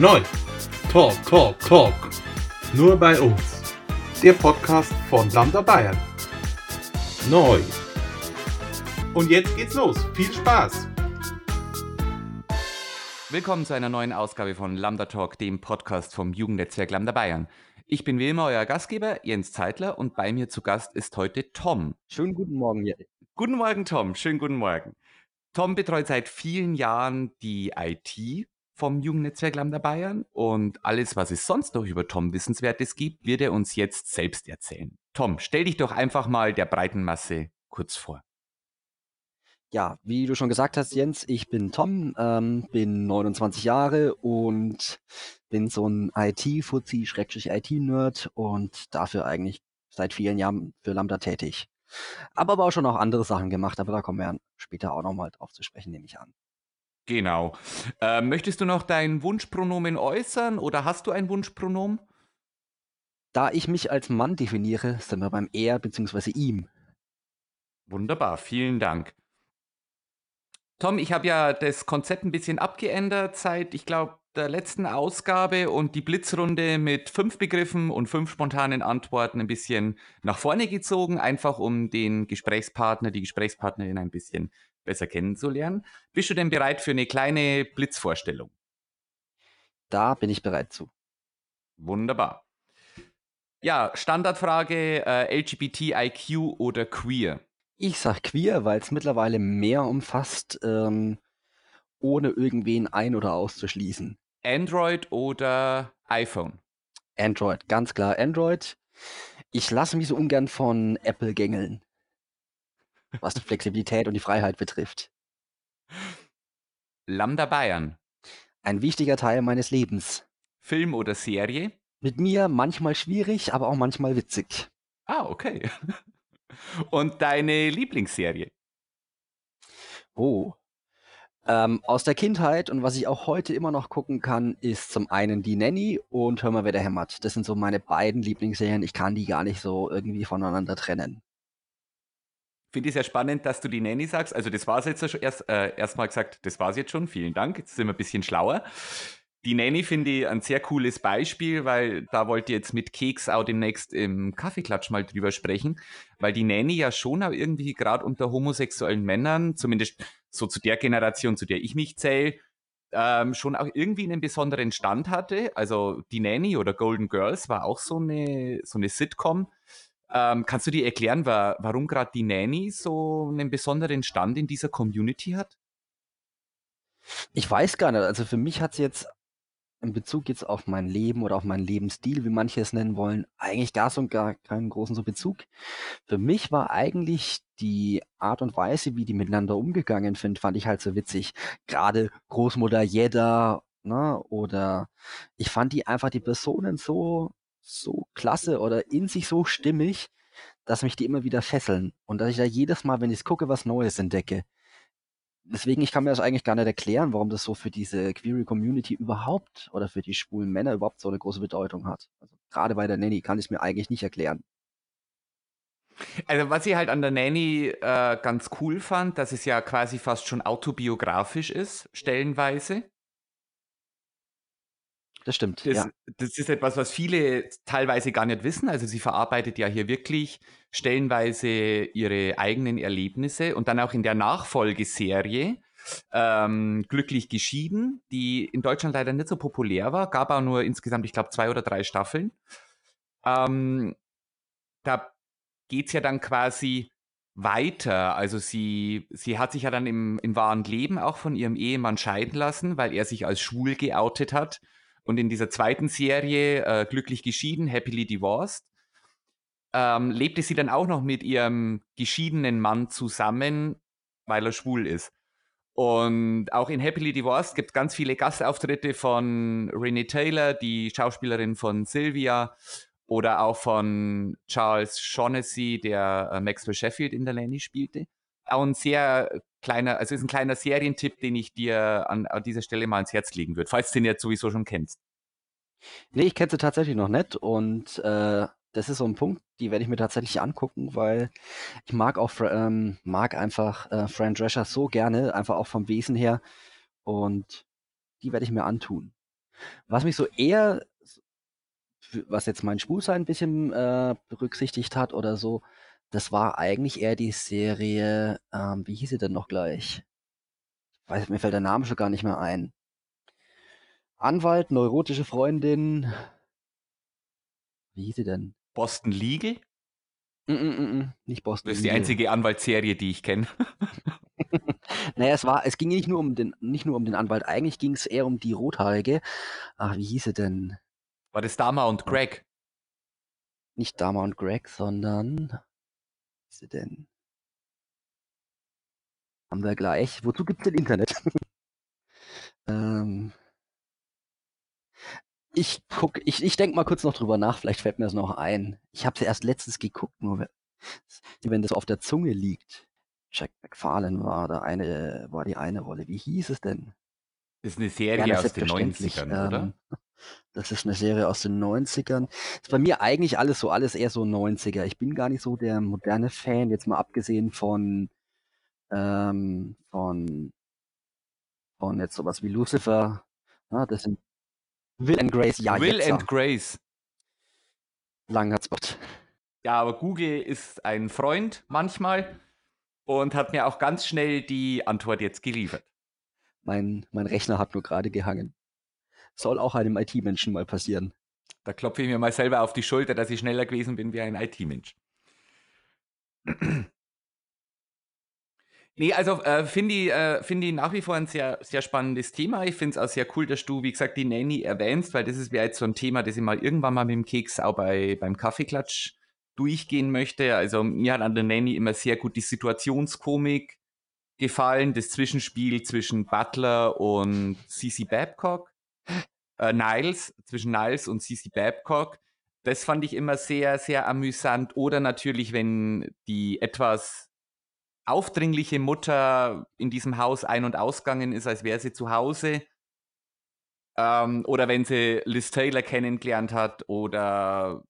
Neu. Talk, Talk, Talk. Nur bei uns. Der Podcast von Lambda Bayern. Neu. Und jetzt geht's los. Viel Spaß. Willkommen zu einer neuen Ausgabe von Lambda Talk, dem Podcast vom Jugendnetzwerk Lambda Bayern. Ich bin wie immer euer Gastgeber, Jens Zeitler, und bei mir zu Gast ist heute Tom. Schönen guten Morgen, Jens. Guten Morgen, Tom. Schönen guten Morgen. Tom betreut seit vielen Jahren die IT vom Jugendnetzwerk Lambda Bayern und alles, was es sonst noch über Tom Wissenswertes gibt, wird er uns jetzt selbst erzählen. Tom, stell dich doch einfach mal der breiten Masse kurz vor. Ja, wie du schon gesagt hast, Jens, ich bin Tom, ähm, bin 29 Jahre und bin so ein IT-Fuzzi-IT-Nerd und dafür eigentlich seit vielen Jahren für Lambda tätig. Aber aber auch schon auch andere Sachen gemacht, aber da kommen wir später auch nochmal drauf zu sprechen, nehme ich an. Genau. Äh, möchtest du noch dein Wunschpronomen äußern oder hast du ein Wunschpronomen? Da ich mich als Mann definiere, sind wir beim er bzw. ihm. Wunderbar, vielen Dank. Tom, ich habe ja das Konzept ein bisschen abgeändert seit, ich glaube, der letzten Ausgabe und die Blitzrunde mit fünf Begriffen und fünf spontanen Antworten ein bisschen nach vorne gezogen, einfach um den Gesprächspartner, die Gesprächspartnerin ein bisschen besser kennenzulernen. Bist du denn bereit für eine kleine Blitzvorstellung? Da bin ich bereit zu. Wunderbar. Ja, Standardfrage, äh, LGBTIQ oder queer? Ich sag queer, weil es mittlerweile mehr umfasst, ähm, ohne irgendwen ein- oder auszuschließen. Android oder iPhone? Android, ganz klar Android. Ich lasse mich so ungern von Apple gängeln was die Flexibilität und die Freiheit betrifft. Lambda Bayern. Ein wichtiger Teil meines Lebens. Film oder Serie? Mit mir manchmal schwierig, aber auch manchmal witzig. Ah, okay. Und deine Lieblingsserie? Oh. Ähm, aus der Kindheit und was ich auch heute immer noch gucken kann, ist zum einen die Nanny und Hör mal, wer der hämmert. Das sind so meine beiden Lieblingsserien. Ich kann die gar nicht so irgendwie voneinander trennen finde ich sehr spannend, dass du die Nanny sagst. Also das war es jetzt schon erst äh, erstmal gesagt, das war es jetzt schon. Vielen Dank. Jetzt sind wir ein bisschen schlauer. Die Nanny finde ich ein sehr cooles Beispiel, weil da wollte ich jetzt mit Keks auch demnächst im Kaffeeklatsch mal drüber sprechen, weil die Nanny ja schon auch irgendwie gerade unter homosexuellen Männern, zumindest so zu der Generation, zu der ich mich zähle, ähm, schon auch irgendwie einen besonderen Stand hatte. Also die Nanny oder Golden Girls war auch so eine, so eine Sitcom, ähm, kannst du dir erklären, wa warum gerade die Nanny so einen besonderen Stand in dieser Community hat? Ich weiß gar nicht. Also für mich hat sie jetzt in Bezug jetzt auf mein Leben oder auf meinen Lebensstil, wie manche es nennen wollen, eigentlich gar so gar keinen großen so Bezug. Für mich war eigentlich die Art und Weise, wie die miteinander umgegangen sind, fand ich halt so witzig. Gerade Großmutter Jedda, ne, oder ich fand die einfach die Personen so so klasse oder in sich so stimmig, dass mich die immer wieder fesseln und dass ich da jedes Mal, wenn ich gucke, was Neues entdecke. Deswegen, ich kann mir das eigentlich gar nicht erklären, warum das so für diese Query Community überhaupt oder für die schwulen Männer überhaupt so eine große Bedeutung hat. Also gerade bei der Nanny kann ich es mir eigentlich nicht erklären. Also was ich halt an der Nanny äh, ganz cool fand, dass es ja quasi fast schon autobiografisch ist, stellenweise. Das stimmt, Das, ja. das ist etwas, was viele teilweise gar nicht wissen. Also sie verarbeitet ja hier wirklich stellenweise ihre eigenen Erlebnisse und dann auch in der Nachfolgeserie ähm, Glücklich geschieden, die in Deutschland leider nicht so populär war, gab auch nur insgesamt, ich glaube, zwei oder drei Staffeln. Ähm, da geht es ja dann quasi weiter. Also sie, sie hat sich ja dann im, im wahren Leben auch von ihrem Ehemann scheiden lassen, weil er sich als schwul geoutet hat und in dieser zweiten Serie, äh, Glücklich geschieden, Happily Divorced, ähm, lebte sie dann auch noch mit ihrem geschiedenen Mann zusammen, weil er schwul ist. Und auch in Happily Divorced gibt es ganz viele Gastauftritte von Renee Taylor, die Schauspielerin von Sylvia, oder auch von Charles Shaughnessy, der äh, Maxwell Sheffield in der Lenny spielte. Auch ein sehr kleiner, also ist ein kleiner Serientipp, den ich dir an, an dieser Stelle mal ans Herz legen würde, falls du den jetzt sowieso schon kennst. Nee, ich kenne sie tatsächlich noch nicht und äh, das ist so ein Punkt, die werde ich mir tatsächlich angucken, weil ich mag auch ähm, mag einfach äh, Fran Drescher so gerne, einfach auch vom Wesen her und die werde ich mir antun. Was mich so eher, was jetzt mein Schwulsein ein bisschen äh, berücksichtigt hat oder so, das war eigentlich eher die Serie, ähm, wie hieß sie denn noch gleich? Ich weiß, mir fällt der Name schon gar nicht mehr ein. Anwalt, neurotische Freundin. Wie hieß sie denn? Boston Legal? Mm -mm -mm, mm nicht Boston. Das ist die einzige Anwaltsserie, die ich kenne. naja, es war, es ging nicht nur um den, nicht nur um den Anwalt, eigentlich ging es eher um die Rothaarige. Ach, wie hieß sie denn? War das Dama und Greg? Nicht Dama und Greg, sondern sie denn? Haben wir gleich. Wozu gibt es denn Internet? ähm, ich guck, ich, ich denke mal kurz noch drüber nach, vielleicht fällt mir das noch ein. Ich habe sie erst letztens geguckt, nur wenn das auf der Zunge liegt. Jack McFarlane war da eine, war die eine Rolle. Wie hieß es denn? Das ist eine Serie ja, aus den 90ern, oder? Das ist eine Serie aus den 90ern. Das ist bei mir eigentlich alles so, alles eher so 90er. Ich bin gar nicht so der moderne Fan, jetzt mal abgesehen von, ähm, von, von jetzt sowas wie Lucifer. Ja, das sind Will and Grace, ja. Will and Grace. Lang hat's Gott. Ja, aber Google ist ein Freund manchmal und hat mir auch ganz schnell die Antwort jetzt geliefert. Mein, mein Rechner hat nur gerade gehangen. Soll auch einem IT-Menschen mal passieren. Da klopfe ich mir mal selber auf die Schulter, dass ich schneller gewesen bin wie ein IT-Mensch. Nee, also äh, finde ich, äh, find ich nach wie vor ein sehr, sehr spannendes Thema. Ich finde es auch sehr cool, dass du, wie gesagt, die Nanny erwähnst, weil das ist wäre jetzt so ein Thema, das ich mal irgendwann mal mit dem Keks auch bei, beim Kaffeeklatsch durchgehen möchte. Also mir hat an der Nanny immer sehr gut die Situationskomik gefallen, das Zwischenspiel zwischen Butler und Cici Babcock, äh, Niles, zwischen Niles und Cici Babcock. Das fand ich immer sehr, sehr amüsant. Oder natürlich, wenn die etwas aufdringliche Mutter in diesem Haus ein- und ausgegangen ist, als wäre sie zu Hause. Ähm, oder wenn sie Liz Taylor kennengelernt hat oder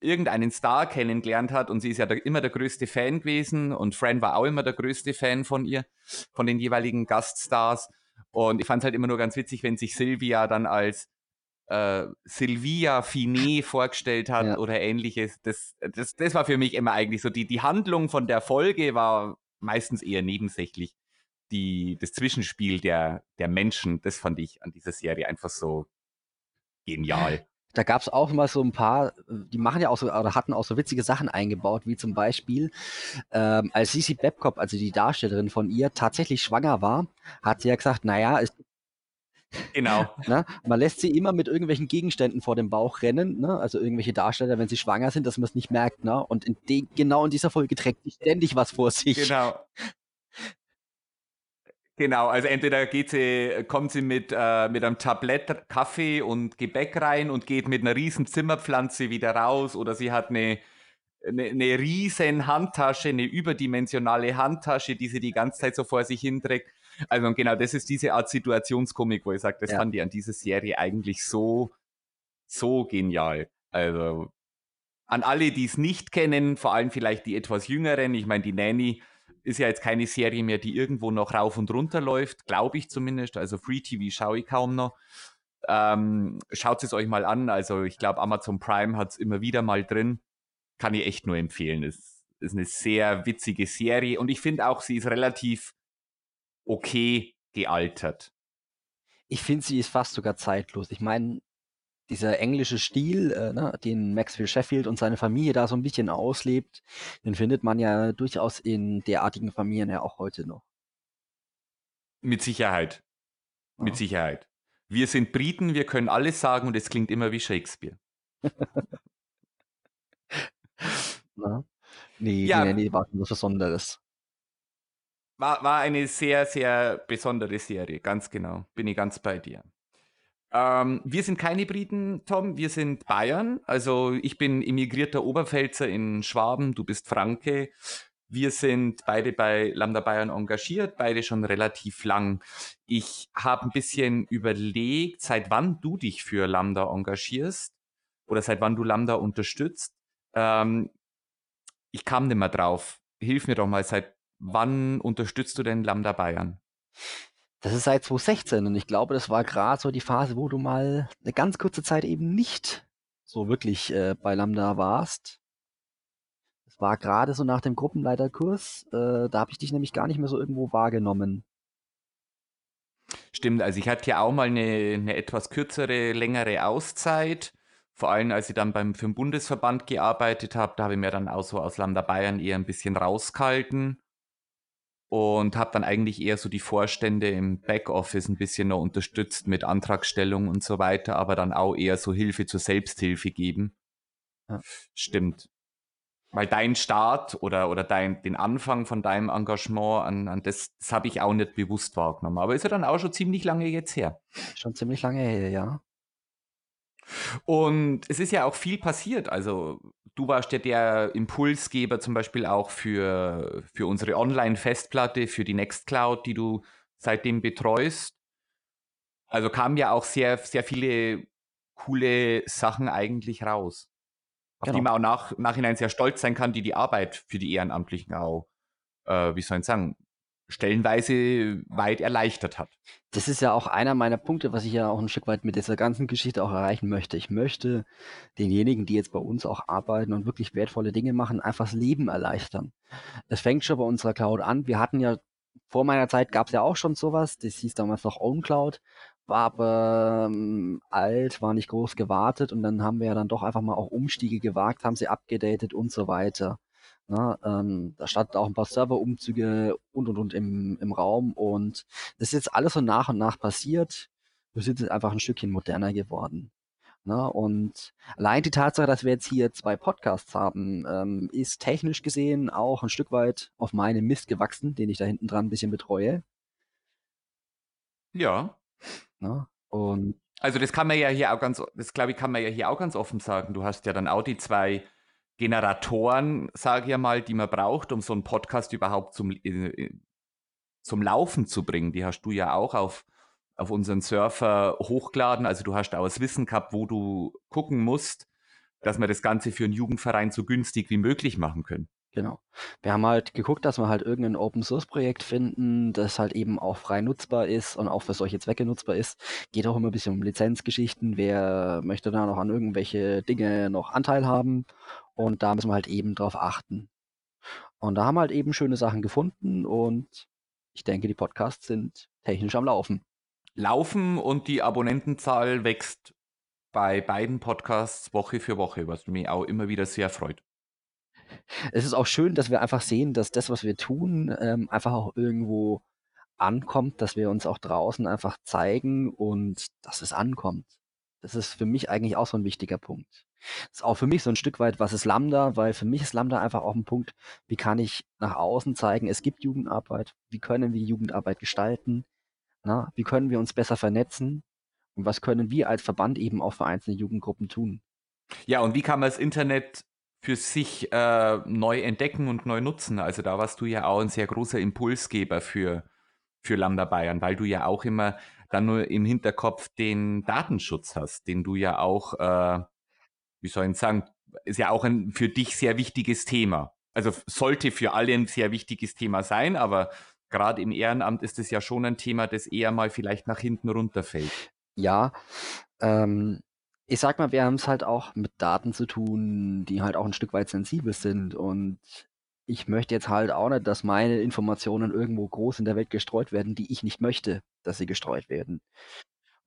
irgendeinen Star kennengelernt hat und sie ist ja der, immer der größte Fan gewesen und Fran war auch immer der größte Fan von ihr, von den jeweiligen Gaststars. Und ich fand es halt immer nur ganz witzig, wenn sich Sylvia dann als äh, Sylvia Finet vorgestellt hat ja. oder ähnliches. Das, das, das war für mich immer eigentlich so. Die, die Handlung von der Folge war meistens eher nebensächlich. Die, das Zwischenspiel der, der Menschen, das fand ich an dieser Serie einfach so genial. Da gab es auch mal so ein paar, die machen ja auch so, oder hatten auch so witzige Sachen eingebaut, wie zum Beispiel, ähm, als Sisi Babcock, also die Darstellerin von ihr, tatsächlich schwanger war, hat sie ja gesagt, naja, es Genau. Na, ne, man lässt sie immer mit irgendwelchen Gegenständen vor dem Bauch rennen, ne? also irgendwelche Darsteller, wenn sie schwanger sind, dass man es nicht merkt. Ne? Und in genau in dieser Folge trägt sie ständig was vor sich. Genau. Genau, also entweder geht sie, kommt sie mit, äh, mit einem Tablett Kaffee und Gebäck rein und geht mit einer riesen Zimmerpflanze wieder raus oder sie hat eine, eine, eine riesen Handtasche, eine überdimensionale Handtasche, die sie die ganze Zeit so vor sich hinträgt. Also genau, das ist diese Art Situationskomik, wo ich sage, das ja. fand ich an dieser Serie eigentlich so, so genial. Also an alle, die es nicht kennen, vor allem vielleicht die etwas jüngeren, ich meine, die Nanny ist ja jetzt keine Serie mehr, die irgendwo noch rauf und runter läuft, glaube ich zumindest. Also Free TV schaue ich kaum noch. Ähm, Schaut es euch mal an. Also ich glaube, Amazon Prime hat es immer wieder mal drin. Kann ich echt nur empfehlen. Es ist eine sehr witzige Serie und ich finde auch, sie ist relativ okay gealtert. Ich finde, sie ist fast sogar zeitlos. Ich meine, dieser englische Stil, äh, ne, den Maxwell Sheffield und seine Familie da so ein bisschen auslebt, den findet man ja durchaus in derartigen Familien ja auch heute noch. Mit Sicherheit. Ja. Mit Sicherheit. Wir sind Briten, wir können alles sagen und es klingt immer wie Shakespeare. Na? Nee, ja. nee, nee, war was Besonderes. War, war eine sehr, sehr besondere Serie, ganz genau. Bin ich ganz bei dir. Ähm, wir sind keine Briten, Tom, wir sind Bayern. Also ich bin immigrierter Oberpfälzer in Schwaben, du bist Franke. Wir sind beide bei Lambda Bayern engagiert, beide schon relativ lang. Ich habe ein bisschen überlegt, seit wann du dich für Lambda engagierst oder seit wann du Lambda unterstützt. Ähm, ich kam nicht mehr drauf. Hilf mir doch mal, seit wann unterstützt du denn Lambda Bayern? Das ist seit 2016 und ich glaube, das war gerade so die Phase, wo du mal eine ganz kurze Zeit eben nicht so wirklich äh, bei Lambda warst. Das war gerade so nach dem Gruppenleiterkurs. Äh, da habe ich dich nämlich gar nicht mehr so irgendwo wahrgenommen. Stimmt, also ich hatte ja auch mal eine, eine etwas kürzere, längere Auszeit. Vor allem, als ich dann beim für den Bundesverband gearbeitet habe, da habe ich mir dann auch so aus Lambda Bayern eher ein bisschen rausgehalten und habe dann eigentlich eher so die Vorstände im Backoffice ein bisschen noch unterstützt mit Antragstellung und so weiter, aber dann auch eher so Hilfe zur Selbsthilfe geben. Ja. Stimmt. Weil dein Start oder, oder dein, den Anfang von deinem Engagement an, an das, das habe ich auch nicht bewusst wahrgenommen. Aber ist ja dann auch schon ziemlich lange jetzt her. Schon ziemlich lange her, ja. Und es ist ja auch viel passiert. Also du warst ja der Impulsgeber zum Beispiel auch für, für unsere Online-Festplatte, für die Nextcloud, die du seitdem betreust. Also kamen ja auch sehr, sehr viele coole Sachen eigentlich raus. Auf genau. die man auch nach, nachhinein sehr stolz sein kann, die die Arbeit für die Ehrenamtlichen auch, äh, wie soll ich sagen, stellenweise weit erleichtert hat. Das ist ja auch einer meiner Punkte, was ich ja auch ein Stück weit mit dieser ganzen Geschichte auch erreichen möchte. Ich möchte denjenigen, die jetzt bei uns auch arbeiten und wirklich wertvolle Dinge machen, einfach das Leben erleichtern. Es fängt schon bei unserer Cloud an. Wir hatten ja vor meiner Zeit gab es ja auch schon sowas, das hieß damals noch OwnCloud, war aber ähm, alt, war nicht groß gewartet und dann haben wir ja dann doch einfach mal auch Umstiege gewagt, haben sie abgedatet und so weiter. Ne? Ähm, da standen auch ein paar Serverumzüge und und und im, im Raum und das ist jetzt alles so nach und nach passiert. Wir sind jetzt einfach ein Stückchen moderner geworden. Ne? Und allein die Tatsache, dass wir jetzt hier zwei Podcasts haben, ähm, ist technisch gesehen auch ein Stück weit auf meinem Mist gewachsen, den ich da hinten dran ein bisschen betreue. Ja. Ne? Und also das kann man ja hier auch ganz, das glaube ich, kann man ja hier auch ganz offen sagen. Du hast ja dann auch die zwei Generatoren, sage ich mal, die man braucht, um so einen Podcast überhaupt zum, äh, zum Laufen zu bringen. Die hast du ja auch auf, auf unseren Surfer hochgeladen. Also du hast auch das Wissen gehabt, wo du gucken musst, dass wir das Ganze für einen Jugendverein so günstig wie möglich machen können. Genau. Wir haben halt geguckt, dass wir halt irgendein Open Source Projekt finden, das halt eben auch frei nutzbar ist und auch für solche Zwecke nutzbar ist. Geht auch immer ein bisschen um Lizenzgeschichten. Wer möchte da noch an irgendwelche Dinge noch Anteil haben? Und da müssen wir halt eben drauf achten. Und da haben wir halt eben schöne Sachen gefunden und ich denke, die Podcasts sind technisch am Laufen. Laufen und die Abonnentenzahl wächst bei beiden Podcasts Woche für Woche, was mich auch immer wieder sehr freut es ist auch schön, dass wir einfach sehen, dass das, was wir tun, ähm, einfach auch irgendwo ankommt, dass wir uns auch draußen einfach zeigen und dass es ankommt. Das ist für mich eigentlich auch so ein wichtiger Punkt. Das ist auch für mich so ein Stück weit, was ist Lambda, weil für mich ist Lambda einfach auch ein Punkt, wie kann ich nach außen zeigen, es gibt Jugendarbeit, wie können wir Jugendarbeit gestalten, na, wie können wir uns besser vernetzen und was können wir als Verband eben auch für einzelne Jugendgruppen tun. Ja, und wie kann man das Internet für sich äh, neu entdecken und neu nutzen. Also da warst du ja auch ein sehr großer Impulsgeber für, für Lambda Bayern, weil du ja auch immer dann nur im Hinterkopf den Datenschutz hast, den du ja auch, äh, wie soll ich sagen, ist ja auch ein für dich sehr wichtiges Thema. Also sollte für alle ein sehr wichtiges Thema sein, aber gerade im Ehrenamt ist es ja schon ein Thema, das eher mal vielleicht nach hinten runterfällt. Ja, ähm, ich sag mal, wir haben es halt auch mit Daten zu tun, die halt auch ein Stück weit sensibel sind. Und ich möchte jetzt halt auch nicht, dass meine Informationen irgendwo groß in der Welt gestreut werden, die ich nicht möchte, dass sie gestreut werden.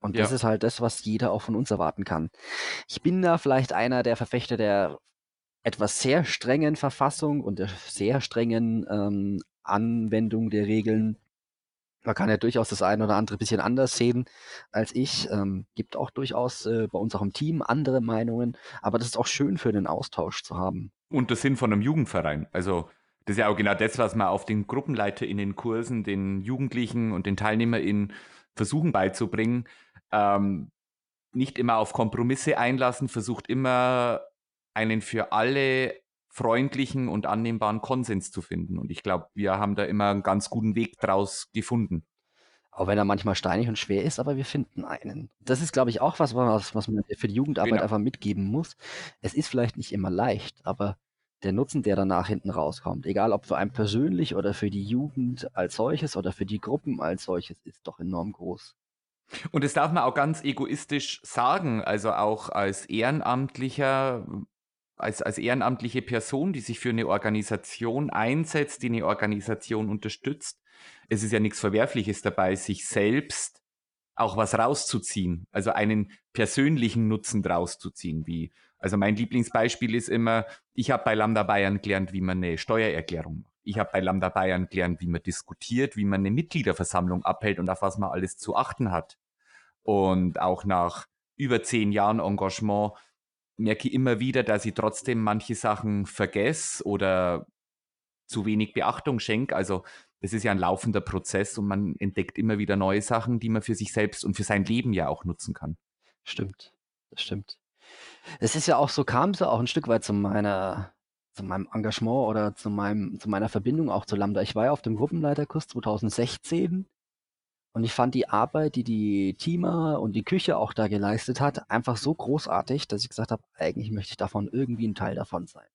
Und ja. das ist halt das, was jeder auch von uns erwarten kann. Ich bin da vielleicht einer der Verfechter der etwas sehr strengen Verfassung und der sehr strengen ähm, Anwendung der Regeln, man kann ja durchaus das eine oder andere bisschen anders sehen als ich. Ähm, gibt auch durchaus äh, bei uns auch im Team andere Meinungen, aber das ist auch schön für den Austausch zu haben. Und das Sinn von einem Jugendverein. Also das ist ja auch genau das, was man auf den Gruppenleiter in den Kursen, den Jugendlichen und den TeilnehmerInnen versuchen beizubringen. Ähm, nicht immer auf Kompromisse einlassen, versucht immer einen für alle freundlichen und annehmbaren Konsens zu finden. Und ich glaube, wir haben da immer einen ganz guten Weg draus gefunden. Auch wenn er manchmal steinig und schwer ist, aber wir finden einen. Das ist, glaube ich, auch was, was, was man für die Jugendarbeit genau. einfach mitgeben muss. Es ist vielleicht nicht immer leicht, aber der Nutzen, der danach hinten rauskommt, egal ob für einen persönlich oder für die Jugend als solches oder für die Gruppen als solches, ist doch enorm groß. Und das darf man auch ganz egoistisch sagen, also auch als Ehrenamtlicher, als, als ehrenamtliche Person, die sich für eine Organisation einsetzt, die eine Organisation unterstützt. Es ist ja nichts Verwerfliches dabei, sich selbst auch was rauszuziehen, also einen persönlichen Nutzen draus zu ziehen, wie also mein Lieblingsbeispiel ist immer, ich habe bei Lambda Bayern gelernt, wie man eine Steuererklärung macht. Ich habe bei Lambda Bayern gelernt, wie man diskutiert, wie man eine Mitgliederversammlung abhält und auf was man alles zu achten hat. Und auch nach über zehn Jahren Engagement merke ich immer wieder, dass ich trotzdem manche Sachen vergesse oder zu wenig Beachtung schenke. Also das ist ja ein laufender Prozess und man entdeckt immer wieder neue Sachen, die man für sich selbst und für sein Leben ja auch nutzen kann. Stimmt, das stimmt. Es ist ja auch so kam es ja auch ein Stück weit zu meiner zu meinem Engagement oder zu meinem zu meiner Verbindung auch zu Lambda. Ich war ja auf dem Gruppenleiterkurs 2016 und ich fand die Arbeit, die die Teamer und die Küche auch da geleistet hat, einfach so großartig, dass ich gesagt habe, eigentlich möchte ich davon irgendwie ein Teil davon sein.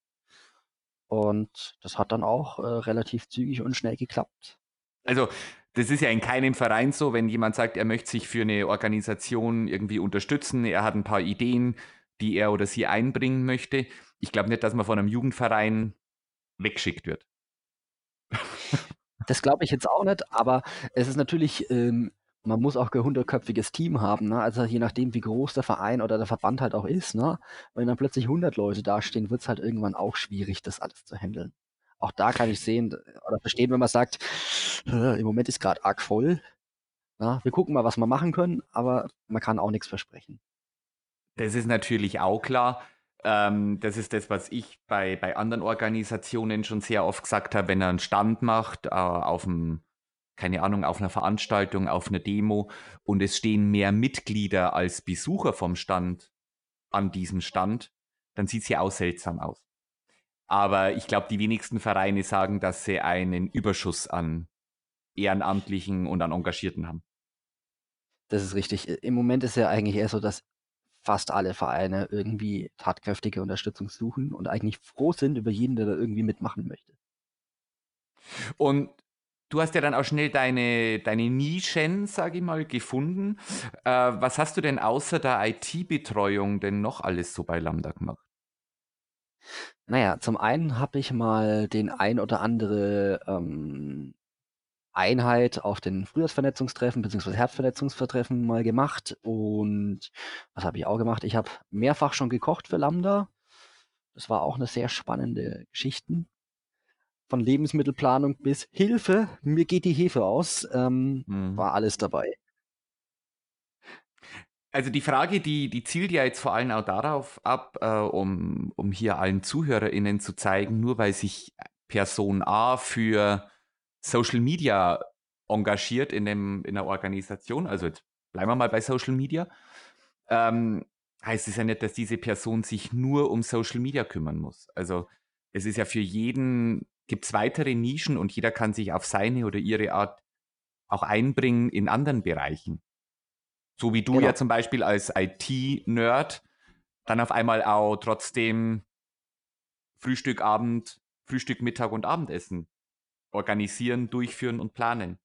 Und das hat dann auch äh, relativ zügig und schnell geklappt. Also das ist ja in keinem Verein so, wenn jemand sagt, er möchte sich für eine Organisation irgendwie unterstützen, er hat ein paar Ideen, die er oder sie einbringen möchte. Ich glaube nicht, dass man von einem Jugendverein weggeschickt wird. Das glaube ich jetzt auch nicht, aber es ist natürlich, ähm, man muss auch ein hundertköpfiges Team haben, ne? Also je nachdem, wie groß der Verein oder der Verband halt auch ist, ne? Wenn dann plötzlich 100 Leute dastehen, wird es halt irgendwann auch schwierig, das alles zu handeln. Auch da kann ich sehen oder verstehen, wenn man sagt, im Moment ist gerade arg voll. Na, wir gucken mal, was wir machen können, aber man kann auch nichts versprechen. Das ist natürlich auch klar. Ähm, das ist das, was ich bei, bei anderen Organisationen schon sehr oft gesagt habe, wenn er einen Stand macht, äh, auf einem, keine Ahnung, auf einer Veranstaltung, auf einer Demo und es stehen mehr Mitglieder als Besucher vom Stand an diesem Stand, dann sieht es ja auch seltsam aus. Aber ich glaube, die wenigsten Vereine sagen, dass sie einen Überschuss an Ehrenamtlichen und an Engagierten haben. Das ist richtig. Im Moment ist ja eigentlich eher so, dass fast alle Vereine irgendwie tatkräftige Unterstützung suchen und eigentlich froh sind über jeden, der da irgendwie mitmachen möchte. Und du hast ja dann auch schnell deine, deine Nischen, sage ich mal, gefunden. Äh, was hast du denn außer der IT-Betreuung denn noch alles so bei Lambda gemacht? Naja, zum einen habe ich mal den ein oder andere ähm, Einheit auf den Frühjahrsvernetzungstreffen bzw. Herbstvernetzungstreffen mal gemacht. Und was habe ich auch gemacht? Ich habe mehrfach schon gekocht für Lambda. Das war auch eine sehr spannende Geschichte. Von Lebensmittelplanung bis Hilfe, mir geht die Hefe aus, ähm, mhm. war alles dabei. Also die Frage, die, die zielt ja jetzt vor allem auch darauf ab, äh, um, um hier allen ZuhörerInnen zu zeigen, nur weil sich Person A für Social Media engagiert in, dem, in der Organisation, also jetzt bleiben wir mal bei Social Media, ähm, heißt es ja nicht, dass diese Person sich nur um Social Media kümmern muss. Also es ist ja für jeden, gibt es weitere Nischen und jeder kann sich auf seine oder ihre Art auch einbringen in anderen Bereichen. So wie du genau. ja zum Beispiel als IT-Nerd dann auf einmal auch trotzdem Frühstück, Abend, Frühstück, Mittag und Abendessen Organisieren, durchführen und planen.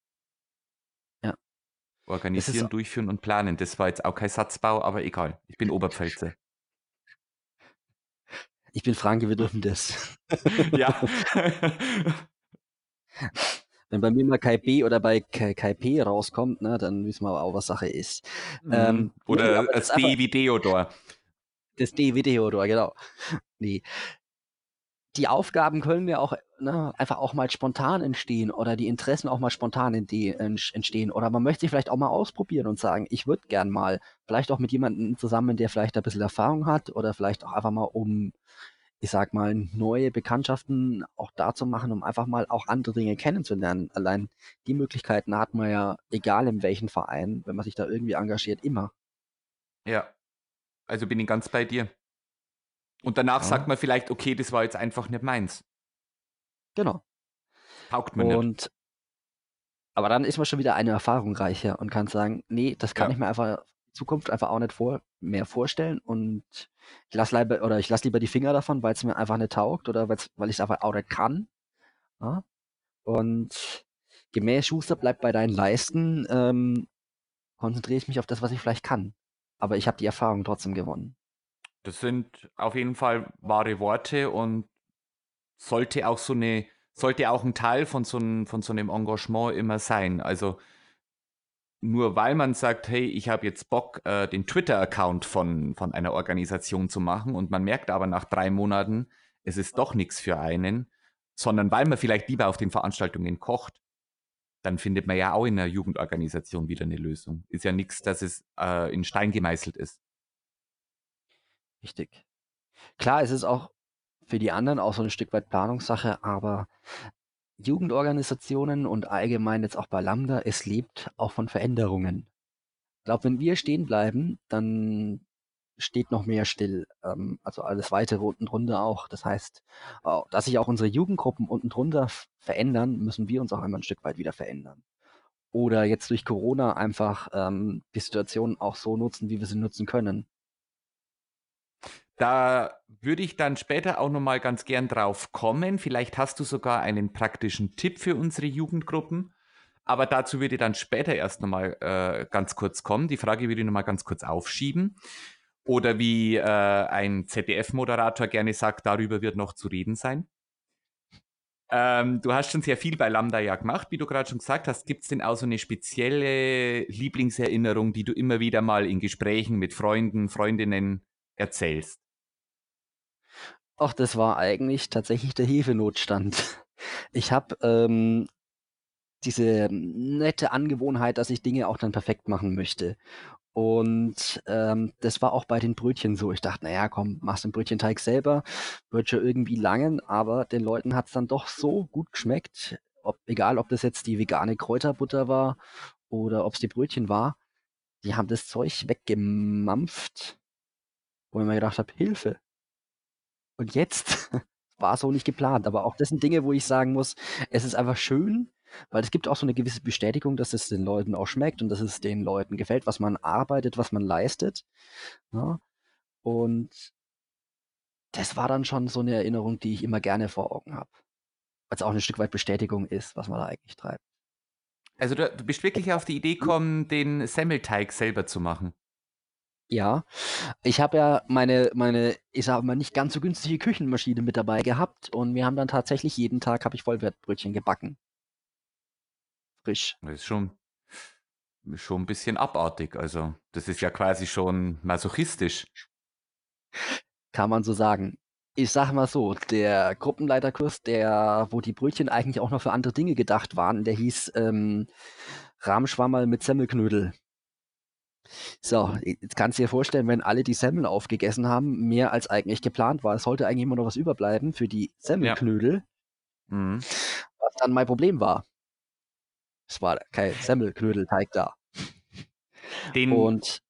Ja. Organisieren, durchführen und planen. Das war jetzt auch kein Satzbau, aber egal. Ich bin Oberpfälzer. Ich bin Franke, wir dürfen das. ja. Wenn bei mir mal KP oder bei KP rauskommt, ne, dann wissen wir aber auch, was Sache ist. Mhm. Ähm, oder nee, das D wie Deodor. Das D wie Deodor, genau. Nee die Aufgaben können ja auch ne, einfach auch mal spontan entstehen oder die Interessen auch mal spontan entstehen oder man möchte sich vielleicht auch mal ausprobieren und sagen, ich würde gern mal, vielleicht auch mit jemandem zusammen, der vielleicht ein bisschen Erfahrung hat oder vielleicht auch einfach mal um, ich sag mal, neue Bekanntschaften auch da zu machen, um einfach mal auch andere Dinge kennenzulernen. Allein die Möglichkeiten hat man ja, egal in welchen Verein, wenn man sich da irgendwie engagiert, immer. Ja, also bin ich ganz bei dir. Und danach ja. sagt man vielleicht, okay, das war jetzt einfach nicht meins. Genau. Taugt mir und, nicht. Aber dann ist man schon wieder eine Erfahrung reicher und kann sagen, nee, das kann ja. ich mir einfach in Zukunft einfach auch nicht vor, mehr vorstellen und ich lasse lieber, oder ich lasse lieber die Finger davon, weil es mir einfach nicht taugt oder weil ich es einfach auch nicht kann. Ja? Und gemäß Schuster bleibt bei deinen Leisten, ähm, konzentriere ich mich auf das, was ich vielleicht kann. Aber ich habe die Erfahrung trotzdem gewonnen. Das sind auf jeden Fall wahre Worte und sollte auch so eine, sollte auch ein Teil von so, ein, von so einem Engagement immer sein. Also nur weil man sagt, hey, ich habe jetzt Bock, äh, den Twitter-Account von, von einer Organisation zu machen und man merkt aber nach drei Monaten, es ist doch nichts für einen, sondern weil man vielleicht lieber auf den Veranstaltungen kocht, dann findet man ja auch in einer Jugendorganisation wieder eine Lösung. Ist ja nichts, dass es äh, in Stein gemeißelt ist. Richtig. Klar, es ist auch für die anderen auch so ein Stück weit Planungssache, aber Jugendorganisationen und allgemein jetzt auch bei Lambda, es lebt auch von Veränderungen. Ich glaube, wenn wir stehen bleiben, dann steht noch mehr still. Ähm, also alles weitere unten drunter auch. Das heißt, dass sich auch unsere Jugendgruppen unten drunter verändern, müssen wir uns auch einmal ein Stück weit wieder verändern. Oder jetzt durch Corona einfach ähm, die Situation auch so nutzen, wie wir sie nutzen können. Da würde ich dann später auch nochmal ganz gern drauf kommen. Vielleicht hast du sogar einen praktischen Tipp für unsere Jugendgruppen. Aber dazu würde ich dann später erst nochmal äh, ganz kurz kommen. Die Frage würde ich nochmal ganz kurz aufschieben. Oder wie äh, ein ZDF-Moderator gerne sagt, darüber wird noch zu reden sein. Ähm, du hast schon sehr viel bei Lambda ja gemacht, wie du gerade schon gesagt hast. Gibt es denn auch so eine spezielle Lieblingserinnerung, die du immer wieder mal in Gesprächen mit Freunden, Freundinnen erzählst? Ach, das war eigentlich tatsächlich der Hefenotstand. Ich habe ähm, diese nette Angewohnheit, dass ich Dinge auch dann perfekt machen möchte. Und ähm, das war auch bei den Brötchen so. Ich dachte, naja, komm, machst den Brötchenteig selber, wird schon irgendwie langen, aber den Leuten hat es dann doch so gut geschmeckt, ob, egal ob das jetzt die vegane Kräuterbutter war oder ob es die Brötchen war, die haben das Zeug weggemampft, wo ich mir gedacht habe, Hilfe, und jetzt war so nicht geplant. Aber auch das sind Dinge, wo ich sagen muss, es ist einfach schön, weil es gibt auch so eine gewisse Bestätigung, dass es den Leuten auch schmeckt und dass es den Leuten gefällt, was man arbeitet, was man leistet. Ja? Ne? Und das war dann schon so eine Erinnerung, die ich immer gerne vor Augen habe. Weil es auch ein Stück weit Bestätigung ist, was man da eigentlich treibt. Also du, du bist wirklich auf die Idee gekommen, den Semmelteig selber zu machen. Ja, ich habe ja meine meine, ich sage mal, nicht ganz so günstige Küchenmaschine mit dabei gehabt und wir haben dann tatsächlich jeden Tag habe ich Vollwertbrötchen gebacken. Frisch. Das ist schon schon ein bisschen abartig. Also, das ist ja quasi schon masochistisch. Kann man so sagen. Ich sage mal so, der Gruppenleiterkurs, der wo die Brötchen eigentlich auch noch für andere Dinge gedacht waren, der hieß, ähm, Rahmschwammerl mit Semmelknödel. So, jetzt kannst du dir vorstellen, wenn alle die Semmeln aufgegessen haben, mehr als eigentlich geplant war. Es sollte eigentlich immer noch was überbleiben für die Semmelknödel. Ja. Mhm. Was dann mein Problem war. Es war kein Semmelknödelteig da. Den, Und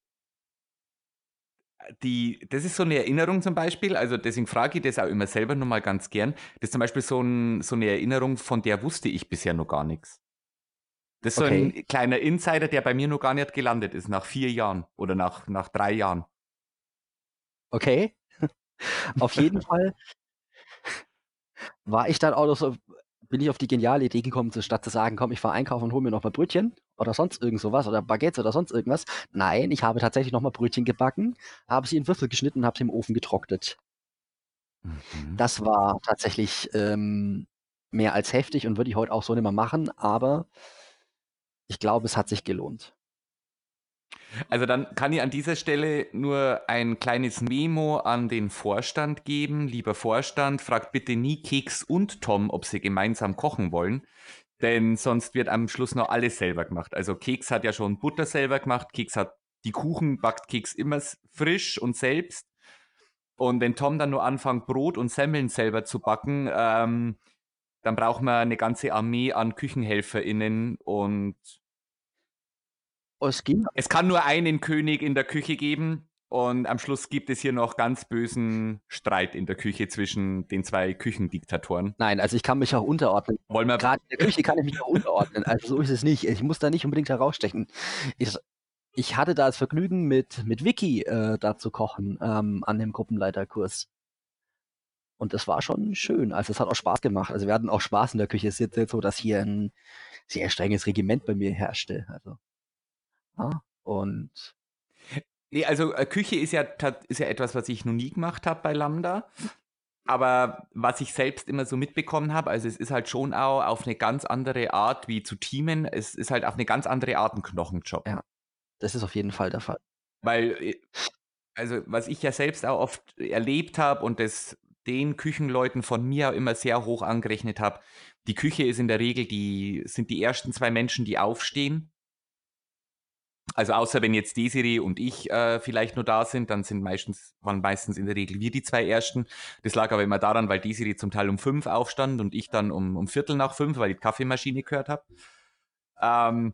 die, das ist so eine Erinnerung zum Beispiel, also deswegen frage ich das auch immer selber nochmal ganz gern. Das ist zum Beispiel so, ein, so eine Erinnerung, von der wusste ich bisher noch gar nichts. Das ist okay. so ein kleiner Insider, der bei mir noch gar nicht gelandet ist, nach vier Jahren oder nach, nach drei Jahren. Okay. auf jeden Fall war ich dann auch noch so, bin ich auf die geniale Idee gekommen, statt zu sagen, komm, ich fahre einkaufen und hole mir noch mal Brötchen oder sonst irgend sowas oder Baguettes oder sonst irgendwas. Nein, ich habe tatsächlich noch mal Brötchen gebacken, habe sie in Würfel geschnitten und habe sie im Ofen getrocknet. Mhm. Das war tatsächlich ähm, mehr als heftig und würde ich heute auch so nicht mehr machen, aber ich glaube, es hat sich gelohnt. Also dann kann ich an dieser Stelle nur ein kleines Memo an den Vorstand geben. Lieber Vorstand, fragt bitte nie Keks und Tom, ob sie gemeinsam kochen wollen, denn sonst wird am Schluss noch alles selber gemacht. Also Keks hat ja schon Butter selber gemacht, Keks hat die Kuchen, backt Keks immer frisch und selbst. Und wenn Tom dann nur anfängt, Brot und Semmeln selber zu backen, ähm, dann braucht man eine ganze Armee an KüchenhelferInnen und es, ging. es kann nur einen König in der Küche geben und am Schluss gibt es hier noch ganz bösen Streit in der Küche zwischen den zwei Küchendiktatoren. Nein, also ich kann mich auch unterordnen. Wollen wir Gerade in der Küche kann ich mich auch unterordnen. Also so ist es nicht. Ich muss da nicht unbedingt herausstechen. Ich, ich hatte da das Vergnügen, mit, mit Vicky äh, da zu kochen ähm, an dem Gruppenleiterkurs. Und das war schon schön. Also es hat auch Spaß gemacht. Also wir hatten auch Spaß in der Küche. Es ist jetzt so, dass hier ein sehr strenges Regiment bei mir herrschte. Also, und Nee, also äh, Küche ist ja, ist ja etwas, was ich noch nie gemacht habe bei Lambda. Aber was ich selbst immer so mitbekommen habe, also es ist halt schon auch auf eine ganz andere Art wie zu teamen. Es ist halt auf eine ganz andere Art ein Knochenjob. Ja, das ist auf jeden Fall der Fall. Weil, äh, also was ich ja selbst auch oft erlebt habe und das den Küchenleuten von mir auch immer sehr hoch angerechnet habe, die Küche ist in der Regel die, sind die ersten zwei Menschen, die aufstehen also außer wenn jetzt Desiree und ich äh, vielleicht nur da sind, dann sind meistens, waren meistens in der Regel wir die zwei Ersten. Das lag aber immer daran, weil Desiree zum Teil um fünf aufstand und ich dann um, um Viertel nach fünf, weil ich die Kaffeemaschine gehört habe. Ähm,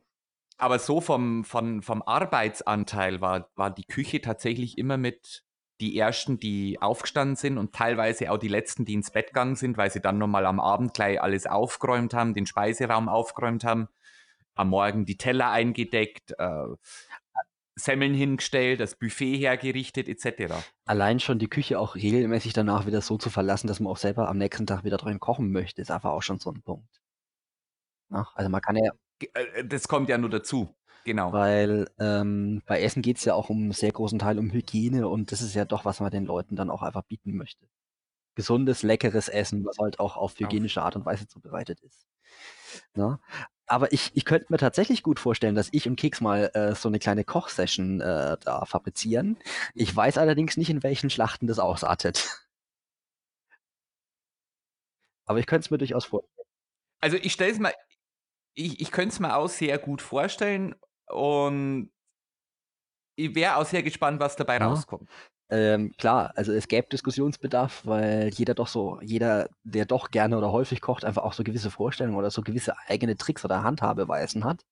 aber so vom, vom, vom Arbeitsanteil war, war die Küche tatsächlich immer mit die Ersten, die aufgestanden sind und teilweise auch die Letzten, die ins Bett gegangen sind, weil sie dann nochmal am Abend gleich alles aufgeräumt haben, den Speiseraum aufgeräumt haben am Morgen die Teller eingedeckt, äh, Semmeln hingestellt, das Buffet hergerichtet etc. Allein schon die Küche auch regelmäßig danach wieder so zu verlassen, dass man auch selber am nächsten Tag wieder drin kochen möchte, ist einfach auch schon so ein Punkt. Ja, also man kann ja. Äh, das kommt ja nur dazu. Genau. Weil ähm, bei Essen geht es ja auch um einen sehr großen Teil um Hygiene und das ist ja doch, was man den Leuten dann auch einfach bieten möchte. Gesundes, leckeres Essen, was halt auch auf hygienische Art und Weise zubereitet ist. Ja? Aber ich, ich könnte mir tatsächlich gut vorstellen, dass ich und Keks mal äh, so eine kleine Kochsession äh, da fabrizieren. Ich weiß allerdings nicht, in welchen Schlachten das ausartet. Aber ich könnte es mir durchaus vorstellen. Also ich stelle es mal, ich, ich könnte es mir auch sehr gut vorstellen und ich wäre auch sehr gespannt, was dabei ja. rauskommt. Ähm, klar, also es gäbe Diskussionsbedarf, weil jeder doch so, jeder, der doch gerne oder häufig kocht, einfach auch so gewisse Vorstellungen oder so gewisse eigene Tricks oder Handhabeweisen hat.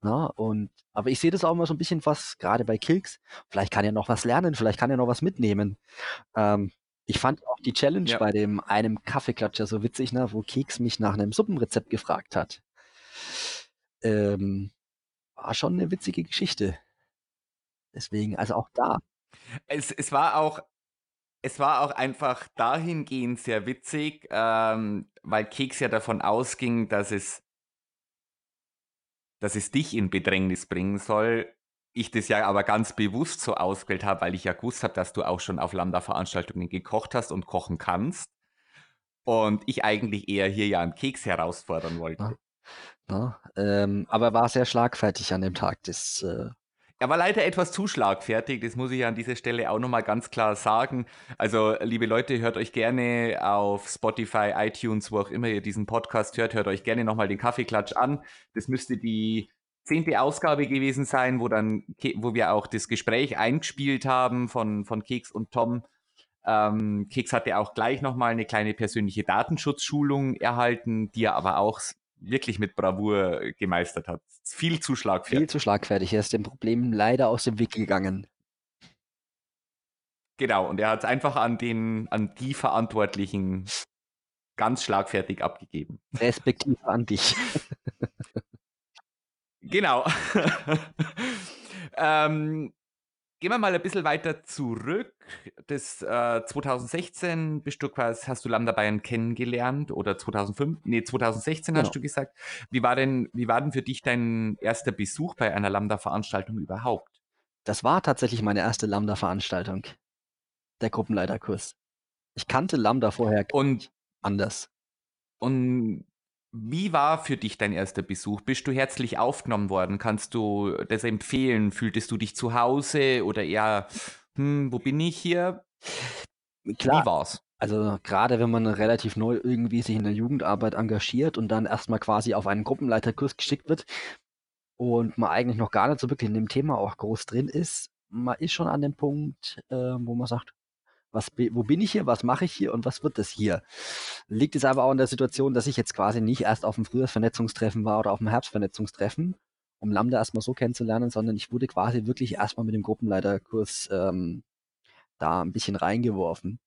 Na, und, aber ich sehe das auch immer so ein bisschen was, gerade bei Kilks, vielleicht kann er noch was lernen, vielleicht kann er noch was mitnehmen. Ähm, ich fand auch die Challenge ja. bei dem einem Kaffeeklatscher so witzig, ne, wo Keks mich nach einem Suppenrezept gefragt hat. Ähm, war schon eine witzige Geschichte. Deswegen, also auch da. Es, es war auch, es war auch einfach dahingehend sehr witzig, ähm, weil Keks ja davon ausging, dass es, dass es dich in Bedrängnis bringen soll. Ich das ja aber ganz bewusst so ausgewählt habe, weil ich ja gewusst habe, dass du auch schon auf Lambda-Veranstaltungen gekocht hast und kochen kannst. Und ich eigentlich eher hier ja einen Keks herausfordern wollte. Ja, ja, ähm, aber war sehr schlagfertig an dem Tag. Das äh, er war leider etwas zu schlagfertig, das muss ich an dieser Stelle auch nochmal ganz klar sagen. Also, liebe Leute, hört euch gerne auf Spotify, iTunes, wo auch immer ihr diesen Podcast hört, hört euch gerne nochmal den Kaffeeklatsch an. Das müsste die zehnte Ausgabe gewesen sein, wo dann, wo wir auch das Gespräch eingespielt haben von, von Keks und Tom. Ähm, Keks hatte auch gleich nochmal eine kleine persönliche Datenschutzschulung erhalten, die er aber auch wirklich mit Bravour gemeistert hat. Viel zu schlagfertig. Viel zu schlagfertig. Er ist dem Problem leider aus dem Weg gegangen. Genau, und er hat es einfach an den, an die Verantwortlichen ganz schlagfertig abgegeben. Respektive an dich. genau. ähm, Gehen wir mal ein bisschen weiter zurück. Das äh, 2016 bist du quasi, hast du Lambda Bayern kennengelernt oder 2005, nee, 2016 genau. hast du gesagt. Wie war denn, wie war denn für dich dein erster Besuch bei einer Lambda-Veranstaltung überhaupt? Das war tatsächlich meine erste Lambda-Veranstaltung. Der Gruppenleiterkurs. Ich kannte Lambda vorher und anders. Und wie war für dich dein erster Besuch? Bist du herzlich aufgenommen worden? Kannst du das empfehlen? Fühltest du dich zu Hause oder eher, hm, wo bin ich hier? Klar. Wie war's? Also gerade wenn man relativ neu irgendwie sich in der Jugendarbeit engagiert und dann erstmal quasi auf einen Gruppenleiterkurs geschickt wird und man eigentlich noch gar nicht so wirklich in dem Thema auch groß drin ist, man ist schon an dem Punkt, äh, wo man sagt, was, wo bin ich hier, was mache ich hier und was wird das hier? Liegt es aber auch in der Situation, dass ich jetzt quasi nicht erst auf dem Frühjahrsvernetzungstreffen war oder auf dem Herbstvernetzungstreffen, um Lambda erstmal so kennenzulernen, sondern ich wurde quasi wirklich erstmal mit dem Gruppenleiterkurs ähm, da ein bisschen reingeworfen.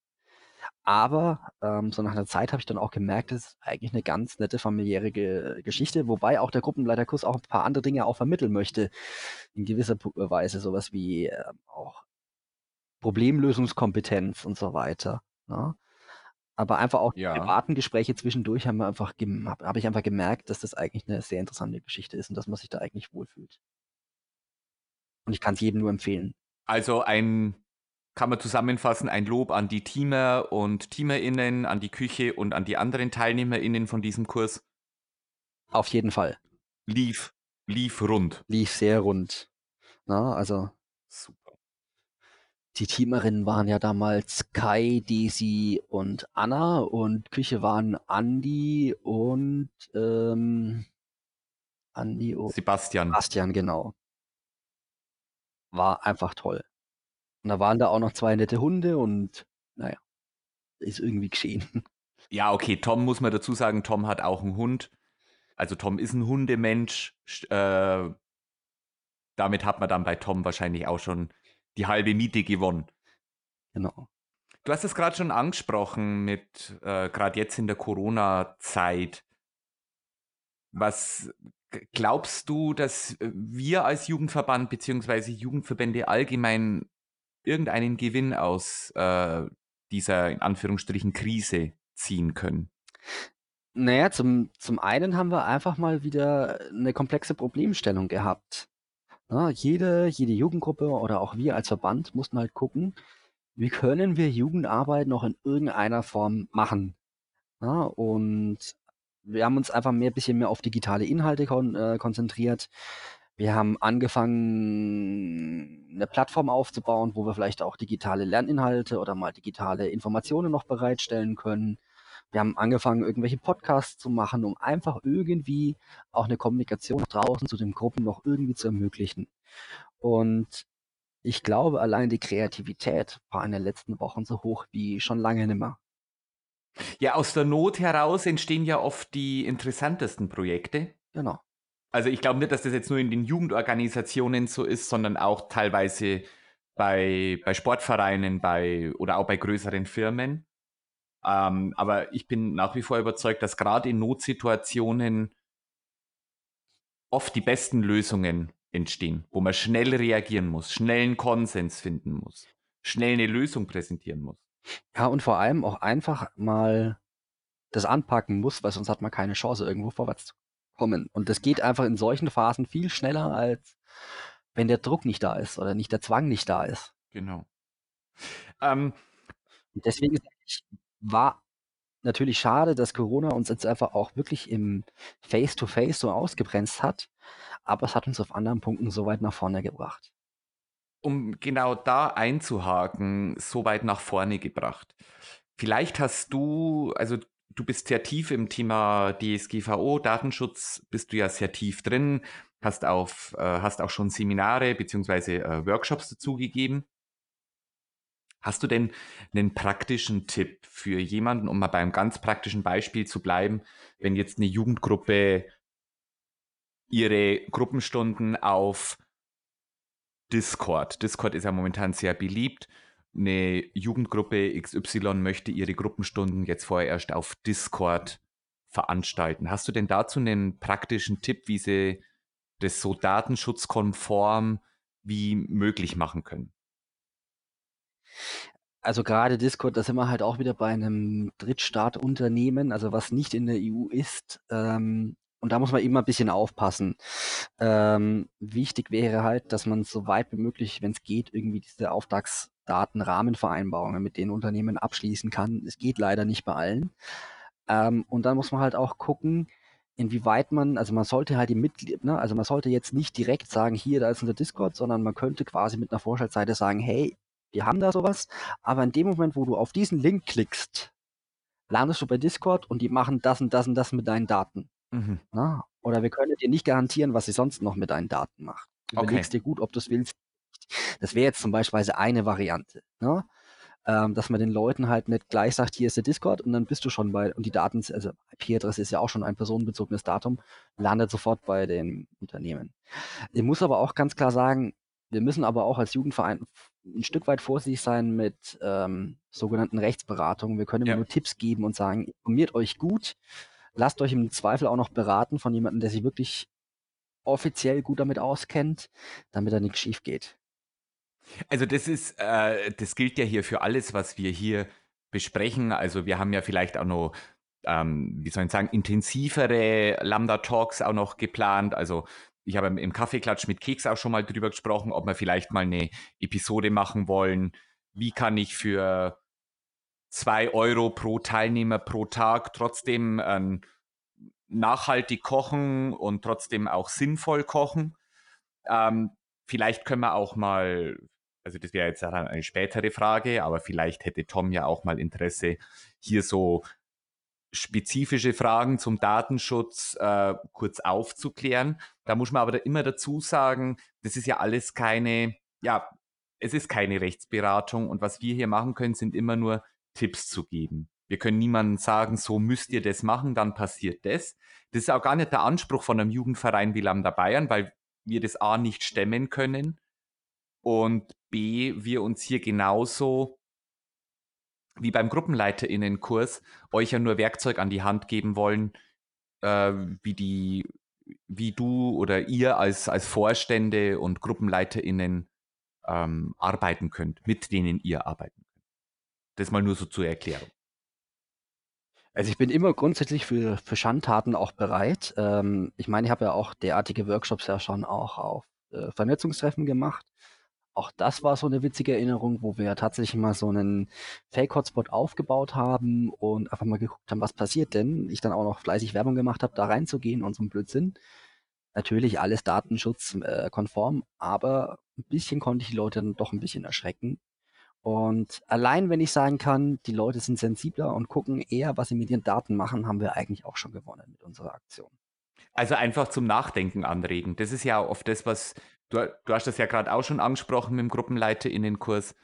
Aber ähm, so nach einer Zeit habe ich dann auch gemerkt, das ist eigentlich eine ganz nette familiäre Ge Geschichte, wobei auch der Gruppenleiterkurs auch ein paar andere Dinge auch vermitteln möchte. In gewisser Weise sowas wie äh, auch Problemlösungskompetenz und so weiter. Ne? Aber einfach auch Ja. die privaten Gespräche zwischendurch haben wir einfach habe hab ich einfach gemerkt, dass das eigentlich eine sehr interessante Geschichte ist und dass man sich da eigentlich wohlfühlt. Und ich kann es jedem nur empfehlen. Also ein, kann man zusammenfassen, ein Lob an die Teamer und TeamerInnen, an die Küche und an die anderen TeilnehmerInnen von diesem Kurs. Auf jeden Fall. Lief, lief rund. Lief sehr rund. Na, also Super. Die Teamerinnen waren ja damals Kai, Daisy und Anna und Küche waren Andi und ähm, Andi und Sebastian. Bastian, genau. War einfach toll. Und da waren da auch noch zwei nette Hunde und naja, ist irgendwie geschehen. Ja, okay, Tom muss man dazu sagen, Tom hat auch einen Hund. Also Tom ist ein Hundemensch. Sch- Äh, damit hat man dann bei Tom wahrscheinlich auch schon die halbe Miete gewonnen. Genau. Du hast es gerade schon angesprochen mit äh, gerade jetzt in der Corona-Zeit. Was glaubst du, dass wir als Jugendverband beziehungsweise Jugendverbände allgemein irgendeinen Gewinn aus äh, dieser in Anführungsstrichen Krise ziehen können? Naja, zum, zum einen haben wir einfach mal wieder eine komplexe Problemstellung gehabt. Na, jede, jede Jugendgruppe oder auch wir als Verband mussten halt gucken, wie können wir Jugendarbeit noch in irgendeiner Form machen. Na, und wir haben uns einfach mehr, bisschen mehr auf digitale Inhalte kon äh, konzentriert. Wir haben angefangen, eine Plattform aufzubauen, wo wir vielleicht auch digitale Lerninhalte oder mal digitale Informationen noch bereitstellen können. Wir haben angefangen, irgendwelche Podcasts zu machen, um einfach irgendwie auch eine Kommunikation nach draußen zu den Gruppen noch irgendwie zu ermöglichen. Und ich glaube, allein die Kreativität war in den letzten Wochen so hoch wie schon lange nimmer. Ja, aus der Not heraus entstehen ja oft die interessantesten Projekte. Genau. Also ich glaube nicht, dass das jetzt nur in den Jugendorganisationen so ist, sondern auch teilweise bei, bei Sportvereinen bei, oder auch bei größeren Firmen. Ähm, aber ich bin nach wie vor überzeugt, dass gerade in Notsituationen oft die besten Lösungen entstehen, wo man schnell reagieren muss, schnell einen Konsens finden muss, schnell eine Lösung präsentieren muss. Ja, und vor allem auch einfach mal das anpacken muss, weil sonst hat man keine Chance, irgendwo vorwärts zu kommen. Und das geht einfach in solchen Phasen viel schneller, als wenn der Druck nicht da ist oder nicht der Zwang nicht da ist. Genau. Ähm, deswegen sag ich, war natürlich schade, dass Corona uns jetzt einfach auch wirklich im Face-to-Face so ausgebremst hat, aber es hat uns auf anderen Punkten so weit nach vorne gebracht. um genau da einzuhaken, so weit nach vorne gebracht. Vielleicht hast du, also du bist sehr tief im Thema DSGVO, Datenschutz, bist du ja sehr tief drin, hast, auf, äh, hast auch schon Seminare beziehungsweise äh, Workshops dazu gegeben. Hast du denn einen praktischen Tipp für jemanden, um mal beim ganz praktischen Beispiel zu bleiben, wenn jetzt eine Jugendgruppe ihre Gruppenstunden auf Discord. Discord ist ja momentan sehr beliebt. Eine Jugendgruppe XY möchte ihre Gruppenstunden jetzt vorher erst auf Discord veranstalten. Hast du denn dazu einen praktischen Tipp, wie sie das so datenschutzkonform wie möglich machen können? Also gerade Discord, da sind wir halt auch wieder bei einem Drittstaatunternehmen, also was nicht in der EU ist. Ähm, und da muss man immer ein bisschen aufpassen. Ähm, wichtig wäre halt, dass man so weit wie möglich, wenn es geht, irgendwie diese Auftragsdatenrahmenvereinbarungen mit den Unternehmen abschließen kann. Es geht leider nicht bei allen. Ähm, und dann muss man halt auch gucken, inwieweit man, also man sollte halt die Mitglieder, ne, also man sollte jetzt nicht direkt sagen, hier, da ist unser Discord, sondern man könnte quasi mit einer Vorschaltseite sagen, hey, wir haben da sowas, aber in dem Moment, wo du auf diesen Link klickst, landest du bei Discord und die machen das und das und das mit deinen Daten. Mhm. Na? Oder wir können dir nicht garantieren, was sie sonst noch mit deinen Daten macht. Okay. Überlegst dir gut, ob du es willst. Das wäre jetzt zum Beispiel eine Variante. Ne? Ähm, dass man den Leuten halt nicht gleich sagt, hier ist der Discord und dann bist du schon bei, und die Daten, also IP-Adresse ist ja auch schon ein personenbezogenes Datum, landet sofort bei dem Unternehmen. Ich muss aber auch ganz klar sagen, wir müssen aber auch als Jugendverein ein Stück weit vorsichtig sein mit ähm, sogenannten Rechtsberatungen. Wir können immer Ja. nur Tipps geben und sagen, informiert euch gut, lasst euch im Zweifel auch noch beraten von jemandem, der sich wirklich offiziell gut damit auskennt, damit da nichts schief geht. Also das ist, äh, das gilt ja hier für alles, was wir hier besprechen. Also wir haben ja vielleicht auch noch, ähm, wie soll ich sagen, intensivere Lambda-Talks auch noch geplant. Also ich habe im Kaffeeklatsch mit Keks auch schon mal drüber gesprochen, ob wir vielleicht mal eine Episode machen wollen. Wie kann ich für zwei Euro pro Teilnehmer pro Tag trotzdem ähm, nachhaltig kochen und trotzdem auch sinnvoll kochen? Ähm, vielleicht können wir auch mal, also das wäre jetzt eine spätere Frage, aber vielleicht hätte Tom ja auch mal Interesse, hier so spezifische Fragen zum Datenschutz äh, kurz aufzuklären. Da muss man aber immer dazu sagen, das ist ja alles keine, ja, es ist keine Rechtsberatung und was wir hier machen können, sind immer nur Tipps zu geben. Wir können niemandem sagen, so müsst ihr das machen, dann passiert das. Das ist auch gar nicht der Anspruch von einem Jugendverein wie Lambda Bayern, weil wir das A nicht stemmen können und B, wir uns hier genauso wie beim GruppenleiterInnenkurs euch ja nur Werkzeug an die Hand geben wollen, äh, wie die, wie du oder ihr als, als Vorstände und GruppenleiterInnen ähm, arbeiten könnt, mit denen ihr arbeiten könnt. Das mal nur so zur Erklärung. Also ich bin immer grundsätzlich für, für Schandtaten auch bereit. Ähm, ich meine, ich habe ja auch derartige Workshops ja schon auch auf äh, Vernetzungstreffen gemacht. Auch das war so eine witzige Erinnerung, wo wir tatsächlich mal so einen Fake-Hotspot aufgebaut haben und einfach mal geguckt haben, was passiert denn. Ich dann auch noch fleißig Werbung gemacht habe, da reinzugehen und so ein Blödsinn. Natürlich alles datenschutzkonform, aber ein bisschen konnte ich die Leute dann doch ein bisschen erschrecken. Und allein wenn ich sagen kann, die Leute sind sensibler und gucken eher, was sie mit ihren Daten machen, haben wir eigentlich auch schon gewonnen mit unserer Aktion. Also einfach zum Nachdenken anregen. Das ist ja oft das, was du, du hast das ja gerade auch schon angesprochen mit dem GruppenleiterInnenkurs.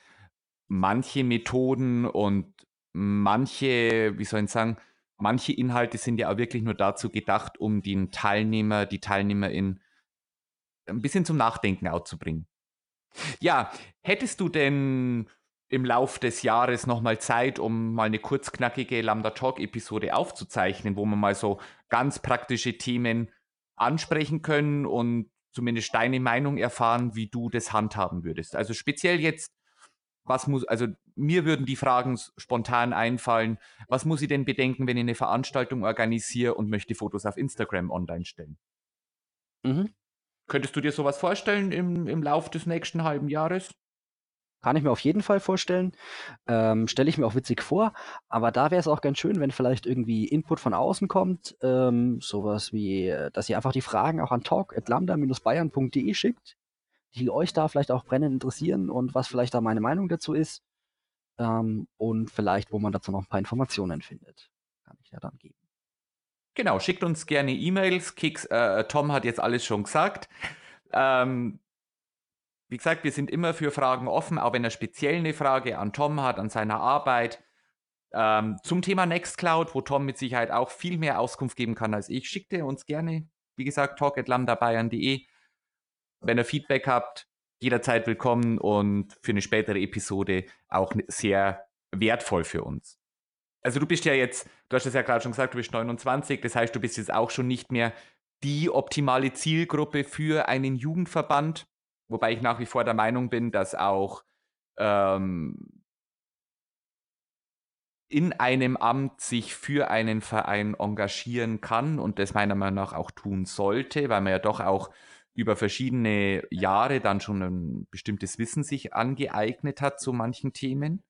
Manche Methoden und manche, wie soll ich sagen, manche Inhalte sind ja auch wirklich nur dazu gedacht, um den Teilnehmer, die Teilnehmerin ein bisschen zum Nachdenken auch zu bringen. Ja, hättest du denn im Lauf des Jahres nochmal Zeit, um mal eine kurzknackige Lambda Talk Episode aufzuzeichnen, wo wir mal so ganz praktische Themen ansprechen können und zumindest deine Meinung erfahren, wie du das handhaben würdest. Also speziell jetzt, was muss, also mir würden die Fragen spontan einfallen. Was muss ich denn bedenken, wenn ich eine Veranstaltung organisiere und möchte Fotos auf Instagram online stellen? Mhm. Könntest du dir sowas vorstellen im, im Lauf des nächsten halben Jahres? Kann ich mir auf jeden Fall vorstellen. Ähm, Stelle ich mir auch witzig vor. Aber da wäre es auch ganz schön, wenn vielleicht irgendwie Input von außen kommt. Ähm, sowas wie, äh, dass ihr einfach die Fragen auch an talk.lambda-bayern.de schickt, die euch da vielleicht auch brennend interessieren und was vielleicht da meine Meinung dazu ist. Ähm, und vielleicht, wo man dazu noch ein paar Informationen findet. Kann ich ja dann geben. Genau, schickt uns gerne E-Mails. Äh, Tom hat jetzt alles schon gesagt. Ähm, wie gesagt, wir sind immer für Fragen offen, auch wenn er speziell eine Frage an Tom hat, an seiner Arbeit. Ähm, zum Thema Nextcloud, wo Tom mit Sicherheit auch viel mehr Auskunft geben kann als ich, schickt er uns gerne, wie gesagt, talk.lambdabayern.de. Wenn ihr Feedback habt, jederzeit willkommen und für eine spätere Episode auch sehr wertvoll für uns. Also du bist ja jetzt, du hast es ja gerade schon gesagt, du bist 29, das heißt, du bist jetzt auch schon nicht mehr die optimale Zielgruppe für einen Jugendverband, wobei ich nach wie vor der Meinung bin, dass auch ähm, in einem Amt sich für einen Verein engagieren kann und das meiner Meinung nach auch tun sollte, weil man ja doch auch über verschiedene Jahre dann schon ein bestimmtes Wissen sich angeeignet hat zu manchen Themen.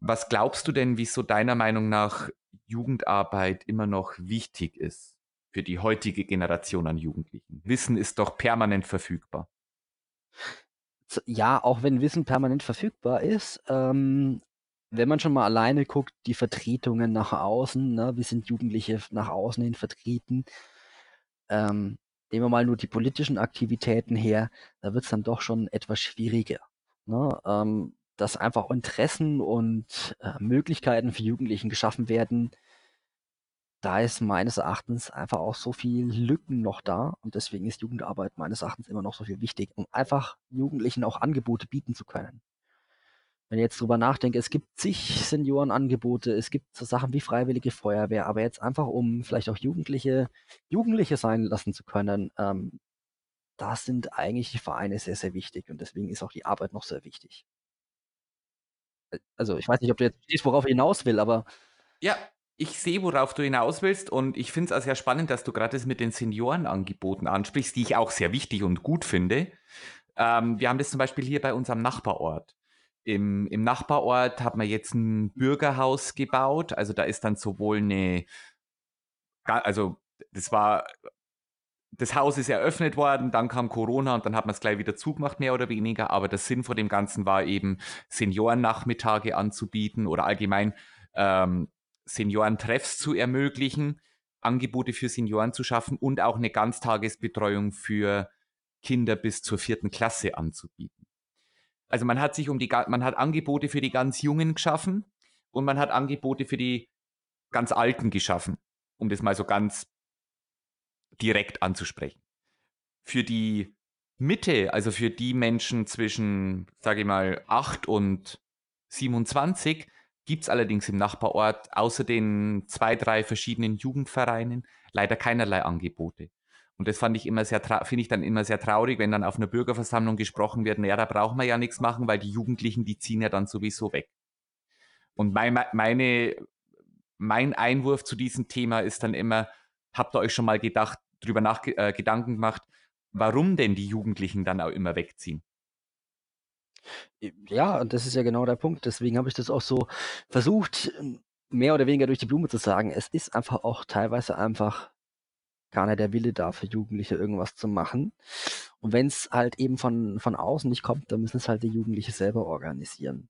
Was glaubst du denn, wieso deiner Meinung nach Jugendarbeit immer noch wichtig ist für die heutige Generation an Jugendlichen? Wissen ist doch permanent verfügbar. Ja, auch wenn Wissen permanent verfügbar ist, ähm, wenn man schon mal alleine guckt, die Vertretungen nach außen, ne, wie sind Jugendliche nach außen hin vertreten, ähm, nehmen wir mal nur die politischen Aktivitäten her, da wird es dann doch schon etwas schwieriger. Ne? Ähm, dass einfach Interessen und äh, Möglichkeiten für Jugendlichen geschaffen werden, da ist meines Erachtens einfach auch so viel Lücken noch da und deswegen ist Jugendarbeit meines Erachtens immer noch so viel wichtig, um einfach Jugendlichen auch Angebote bieten zu können. Wenn ich jetzt drüber nachdenke, es gibt zig Seniorenangebote, es gibt so Sachen wie Freiwillige Feuerwehr, aber jetzt einfach, um vielleicht auch Jugendliche Jugendliche sein lassen zu können, ähm, da sind eigentlich die Vereine sehr, sehr wichtig und deswegen ist auch die Arbeit noch sehr wichtig. Äh, also ich weiß nicht, ob du jetzt verstehst, worauf ich hinaus will, aber Ja, ich sehe, worauf du hinaus willst und ich finde es auch sehr spannend, dass du gerade das mit den Seniorenangeboten ansprichst, die ich auch sehr wichtig und gut finde. Ähm, wir haben das zum Beispiel hier bei unserem Nachbarort. Im, Im Nachbarort hat man jetzt ein Bürgerhaus gebaut. Also da ist dann sowohl eine, also das war, das Haus ist eröffnet worden, dann kam Corona und dann hat man es gleich wieder zugemacht, mehr oder weniger. Aber der Sinn von dem Ganzen war eben, Seniorennachmittage anzubieten oder allgemein ähm, Seniorentreffs zu ermöglichen, Angebote für Senioren zu schaffen und auch eine Ganztagesbetreuung für Kinder bis zur vierten Klasse anzubieten. Also man hat sich um die, man hat Angebote für die ganz Jungen geschaffen und man hat Angebote für die ganz Alten geschaffen, um das mal so ganz direkt anzusprechen. Für die Mitte, also für die Menschen zwischen, sage ich mal, 8 und 27, gibt es allerdings im Nachbarort außer den zwei, drei verschiedenen Jugendvereinen leider keinerlei Angebote. Und das fand ich immer sehr, finde ich dann immer sehr traurig, wenn dann auf einer Bürgerversammlung gesprochen wird, naja, da brauchen wir ja nichts machen, weil die Jugendlichen, die ziehen ja dann sowieso weg. Und mein, meine, mein Einwurf zu diesem Thema ist dann immer, habt ihr euch schon mal gedacht, drüber nach, äh, Gedanken gemacht, warum denn die Jugendlichen dann auch immer wegziehen? Ja, und das ist ja genau der Punkt. Deswegen habe ich das auch so versucht, mehr oder weniger durch die Blume zu sagen. Es ist einfach auch teilweise einfach gar nicht der Wille da, für Jugendliche irgendwas zu machen. Und wenn es halt eben von, von außen nicht kommt, dann müssen es halt die Jugendliche selber organisieren.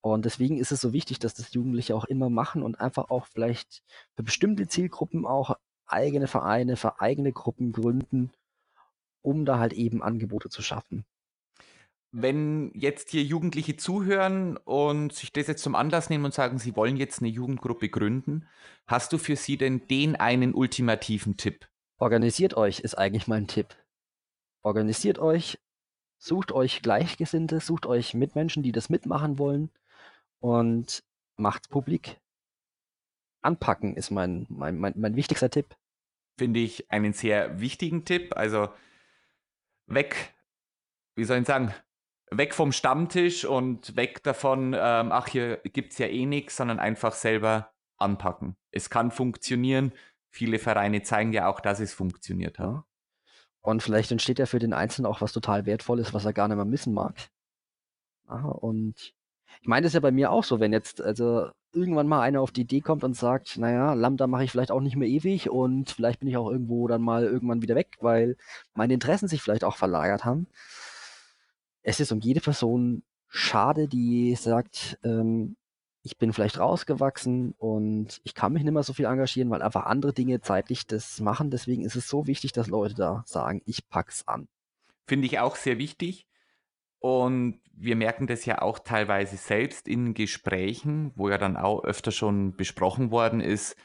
Und deswegen ist es so wichtig, dass das Jugendliche auch immer machen und einfach auch vielleicht für bestimmte Zielgruppen auch eigene Vereine, für eigene Gruppen gründen, um da halt eben Angebote zu schaffen wenn jetzt hier Jugendliche zuhören und sich das jetzt zum Anlass nehmen und sagen, sie wollen jetzt eine Jugendgruppe gründen, hast du für sie denn den einen ultimativen Tipp? Organisiert euch ist eigentlich mein Tipp. Organisiert euch, sucht euch Gleichgesinnte, sucht euch Mitmenschen, die das mitmachen wollen und macht's publik. Anpacken ist mein, mein, mein, mein wichtigster Tipp. Finde ich einen sehr wichtigen Tipp. Also weg, wie soll ich sagen, weg vom Stammtisch und weg davon, ähm, ach, hier gibt es ja eh nichts, sondern einfach selber anpacken. Es kann funktionieren. Viele Vereine zeigen ja auch, dass es funktioniert hat. Und vielleicht entsteht ja für den Einzelnen auch was total Wertvolles, was er gar nicht mehr missen mag. Aha, und ich meine das ist ja bei mir auch so, wenn jetzt also irgendwann mal einer auf die Idee kommt und sagt, naja, Lambda mache ich vielleicht auch nicht mehr ewig und vielleicht bin ich auch irgendwo dann mal irgendwann wieder weg, weil meine Interessen sich vielleicht auch verlagert haben es ist um jede Person schade, die sagt, ähm, ich bin vielleicht rausgewachsen und ich kann mich nicht mehr so viel engagieren, weil einfach andere Dinge zeitlich das machen. Deswegen ist es so wichtig, dass Leute da sagen, ich pack's an. Finde ich auch sehr wichtig. Und wir merken das ja auch teilweise selbst in Gesprächen, wo ja dann auch öfter schon besprochen worden ist,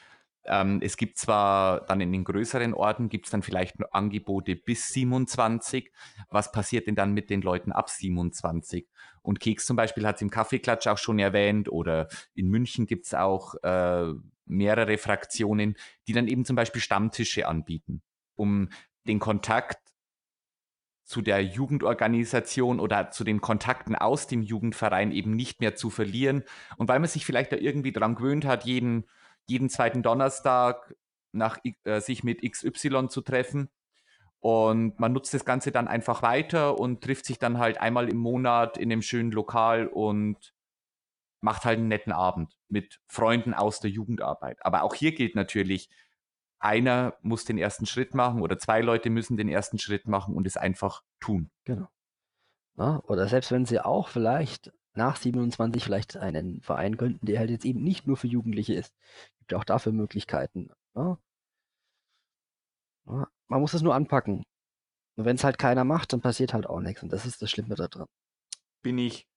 ähm, es gibt zwar dann in den größeren Orten, gibt es dann vielleicht Angebote bis 27. Was passiert denn dann mit den Leuten ab 27? Und Keks zum Beispiel hat es im Kaffeeklatsch auch schon erwähnt oder in München gibt es auch äh, mehrere Fraktionen, die dann eben zum Beispiel Stammtische anbieten, um den Kontakt zu der Jugendorganisation oder zu den Kontakten aus dem Jugendverein eben nicht mehr zu verlieren. Und weil man sich vielleicht da irgendwie dran gewöhnt hat, jeden jeden zweiten Donnerstag nach, äh, sich mit XY zu treffen. Und man nutzt das Ganze dann einfach weiter und trifft sich dann halt einmal im Monat in einem schönen Lokal und macht halt einen netten Abend mit Freunden aus der Jugendarbeit. Aber auch hier gilt natürlich, einer muss den ersten Schritt machen oder zwei Leute müssen den ersten Schritt machen und es einfach tun. Genau. Ja, oder selbst wenn sie auch vielleicht nach 27 vielleicht einen Verein gründen, der halt jetzt eben nicht nur für Jugendliche ist. Gibt ja auch dafür Möglichkeiten. Ja, man muss es nur anpacken. Und wenn es halt keiner macht, dann passiert halt auch nichts. Und das ist das Schlimme daran. Bin ich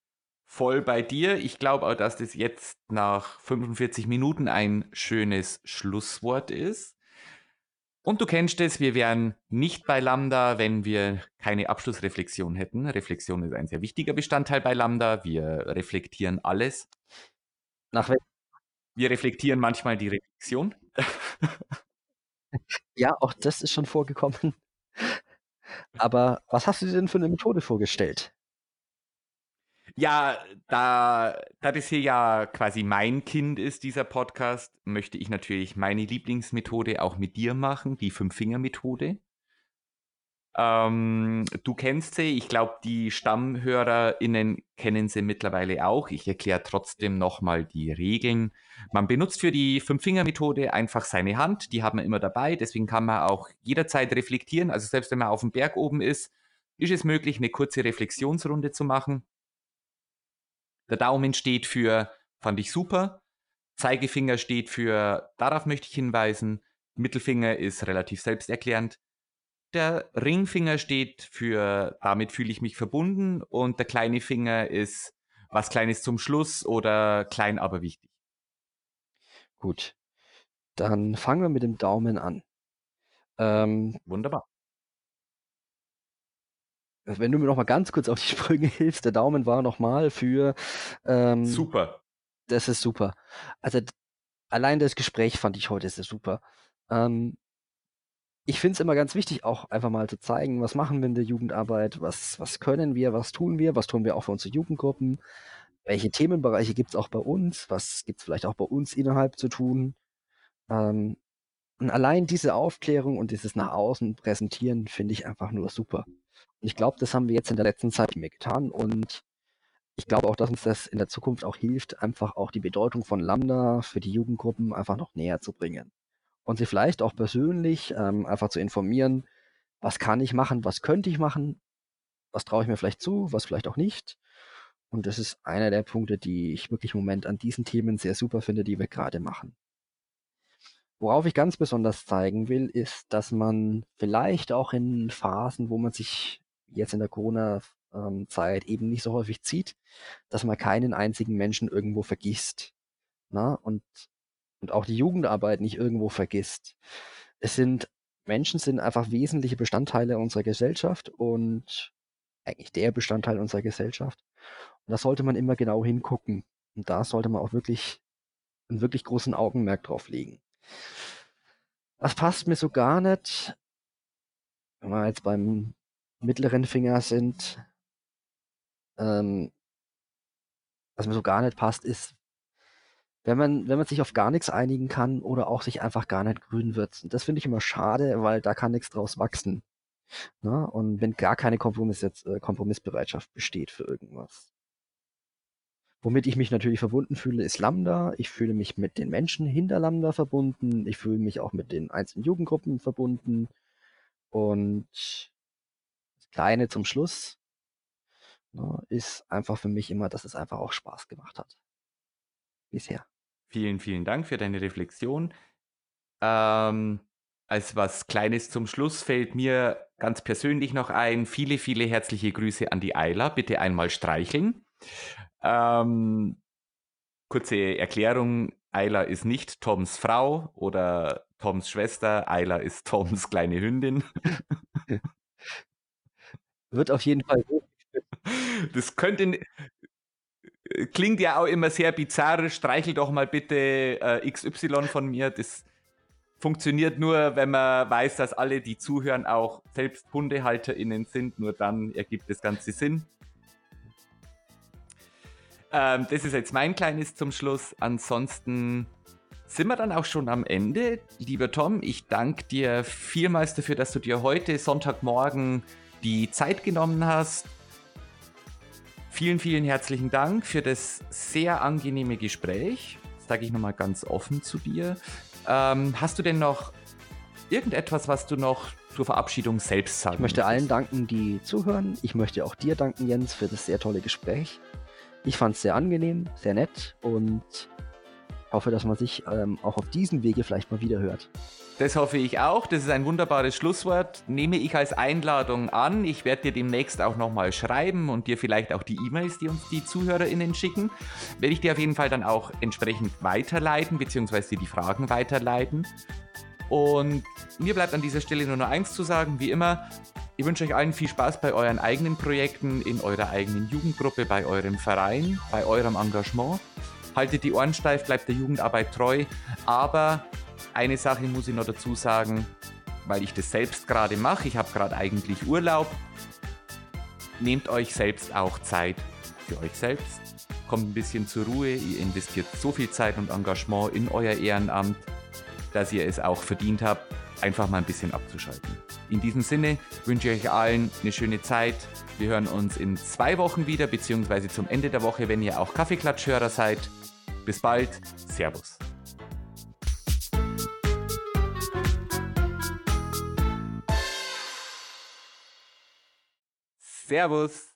voll bei dir. Ich glaube auch, dass das jetzt nach 45 Minuten ein schönes Schlusswort ist. Und du kennst es, wir wären nicht bei Lambda, wenn wir keine Abschlussreflexion hätten. Reflexion ist ein sehr wichtiger Bestandteil bei Lambda. Wir reflektieren alles. Nach wir reflektieren manchmal die Reflexion. ja, auch das ist schon vorgekommen. Aber was hast du dir denn für eine Methode vorgestellt? Ja, da, da das hier ja quasi mein Kind ist, dieser Podcast, möchte ich natürlich meine Lieblingsmethode auch mit dir machen, die Fünf-Finger-Methode. Ähm, du kennst sie, ich glaube, die StammhörerInnen kennen sie mittlerweile auch. Ich erkläre trotzdem nochmal die Regeln. Man benutzt für die Fünf-Finger-Methode einfach seine Hand, die haben wir immer dabei, deswegen kann man auch jederzeit reflektieren. Also selbst wenn man auf dem Berg oben ist, ist es möglich, eine kurze Reflexionsrunde zu machen. Der Daumen steht für fand ich super. Zeigefinger steht für darauf möchte ich hinweisen. Mittelfinger ist relativ selbsterklärend. Der Ringfinger steht für damit fühle ich mich verbunden und der kleine Finger ist was Kleines zum Schluss oder klein aber wichtig. Gut. Dann fangen wir mit dem Daumen an. Ähm, Wunderbar. Wenn du mir noch mal ganz kurz auf die Sprünge hilfst, der Daumen war noch mal für ähm, super. Das ist super. Also allein das Gespräch fand ich heute sehr super. Ähm, ich finde es immer ganz wichtig, auch einfach mal zu zeigen, was machen wir in der Jugendarbeit, was, was können wir, was tun wir, was tun wir auch für unsere Jugendgruppen, welche Themenbereiche gibt es auch bei uns, was gibt es vielleicht auch bei uns innerhalb zu tun. Ähm, und allein diese Aufklärung und dieses nach außen präsentieren finde ich einfach nur super. Und ich glaube, das haben wir jetzt in der letzten Zeit mehr getan und ich glaube auch, dass uns das in der Zukunft auch hilft, einfach auch die Bedeutung von Lambda für die Jugendgruppen einfach noch näher zu bringen. Und sie vielleicht auch persönlich ähm, einfach zu informieren, was kann ich machen, was könnte ich machen, was traue ich mir vielleicht zu, was vielleicht auch nicht. Und das ist einer der Punkte, die ich wirklich im Moment an diesen Themen sehr super finde, die wir gerade machen. Worauf ich ganz besonders zeigen will, ist, dass man vielleicht auch in Phasen, wo man sich jetzt in der Corona-Zeit eben nicht so häufig zieht, dass man keinen einzigen Menschen irgendwo vergisst. Na? Und, und auch die Jugendarbeit nicht irgendwo vergisst. Es sind, Menschen sind einfach wesentliche Bestandteile unserer Gesellschaft und eigentlich der Bestandteil unserer Gesellschaft. Und da sollte man immer genau hingucken. Und da sollte man auch wirklich einen wirklich großen Augenmerk drauf legen. Das passt mir so gar nicht, wenn wir jetzt beim mittleren Finger sind. Ähm, was mir so gar nicht passt, ist, wenn man, wenn man sich auf gar nichts einigen kann oder auch sich einfach gar nicht grün wird. Das finde ich immer schade, weil da kann nichts draus wachsen. Na? Ne? Und wenn gar keine Kompromiss jetzt, äh, Kompromissbereitschaft besteht für irgendwas. Womit ich mich natürlich verbunden fühle, ist Lambda. Ich fühle mich mit den Menschen hinter Lambda verbunden. Ich fühle mich auch mit den einzelnen Jugendgruppen verbunden. Und Kleine zum Schluss ne, ist einfach für mich immer, dass es einfach auch Spaß gemacht hat. Bisher. Vielen, vielen Dank für deine Reflexion. Ähm, als was Kleines zum Schluss fällt mir ganz persönlich noch ein. Viele, viele herzliche Grüße an die Eila. Bitte einmal streicheln. Ähm, kurze Erklärung. Eila ist nicht Toms Frau oder Toms Schwester. Eila ist Toms kleine Hündin. Wird auf jeden Fall Das könnte klingt ja auch immer sehr bizarr. Streichel doch mal bitte äh, XY von mir. Das funktioniert nur, wenn man weiß, dass alle, die zuhören, auch selbst HundehalterInnen sind. Nur dann ergibt das Ganze Sinn. Ähm, das ist jetzt mein kleines zum Schluss. Ansonsten sind wir dann auch schon am Ende. Lieber Tom, ich danke dir vielmals dafür, dass du dir heute Sonntagmorgen die Zeit genommen hast. Vielen, vielen herzlichen Dank für das sehr angenehme Gespräch. Das sage ich nochmal ganz offen zu dir. Ähm, hast du denn noch irgendetwas, was du noch zur Verabschiedung selbst sagen Ich möchte möchtest? allen danken, die zuhören. Ich möchte auch dir danken, Jens, für das sehr tolle Gespräch. Ich fand es sehr angenehm, sehr nett und hoffe, dass man sich ähm, auch auf diesem Wege vielleicht mal wieder hört. Das hoffe ich auch. Das ist ein wunderbares Schlusswort. Nehme ich als Einladung an. Ich werde dir demnächst auch nochmal schreiben und dir vielleicht auch die E-Mails, die uns die ZuhörerInnen schicken, werde ich dir auf jeden Fall dann auch entsprechend weiterleiten, beziehungsweise dir die Fragen weiterleiten. Und mir bleibt an dieser Stelle nur noch eins zu sagen, wie immer. Ich wünsche euch allen viel Spaß bei euren eigenen Projekten, in eurer eigenen Jugendgruppe, bei eurem Verein, bei eurem Engagement. Haltet die Ohren steif, bleibt der Jugendarbeit treu. Aber eine Sache muss ich noch dazu sagen, weil ich das selbst gerade mache. Ich habe gerade eigentlich Urlaub. Nehmt euch selbst auch Zeit für euch selbst. Kommt ein bisschen zur Ruhe. Ihr investiert so viel Zeit und Engagement in euer Ehrenamt, dass ihr es auch verdient habt, einfach mal ein bisschen abzuschalten. In diesem Sinne wünsche ich euch allen eine schöne Zeit. Wir hören uns in zwei Wochen wieder, beziehungsweise zum Ende der Woche, wenn ihr auch Kaffeeklatschhörer seid. Bis bald. Servus. Servus.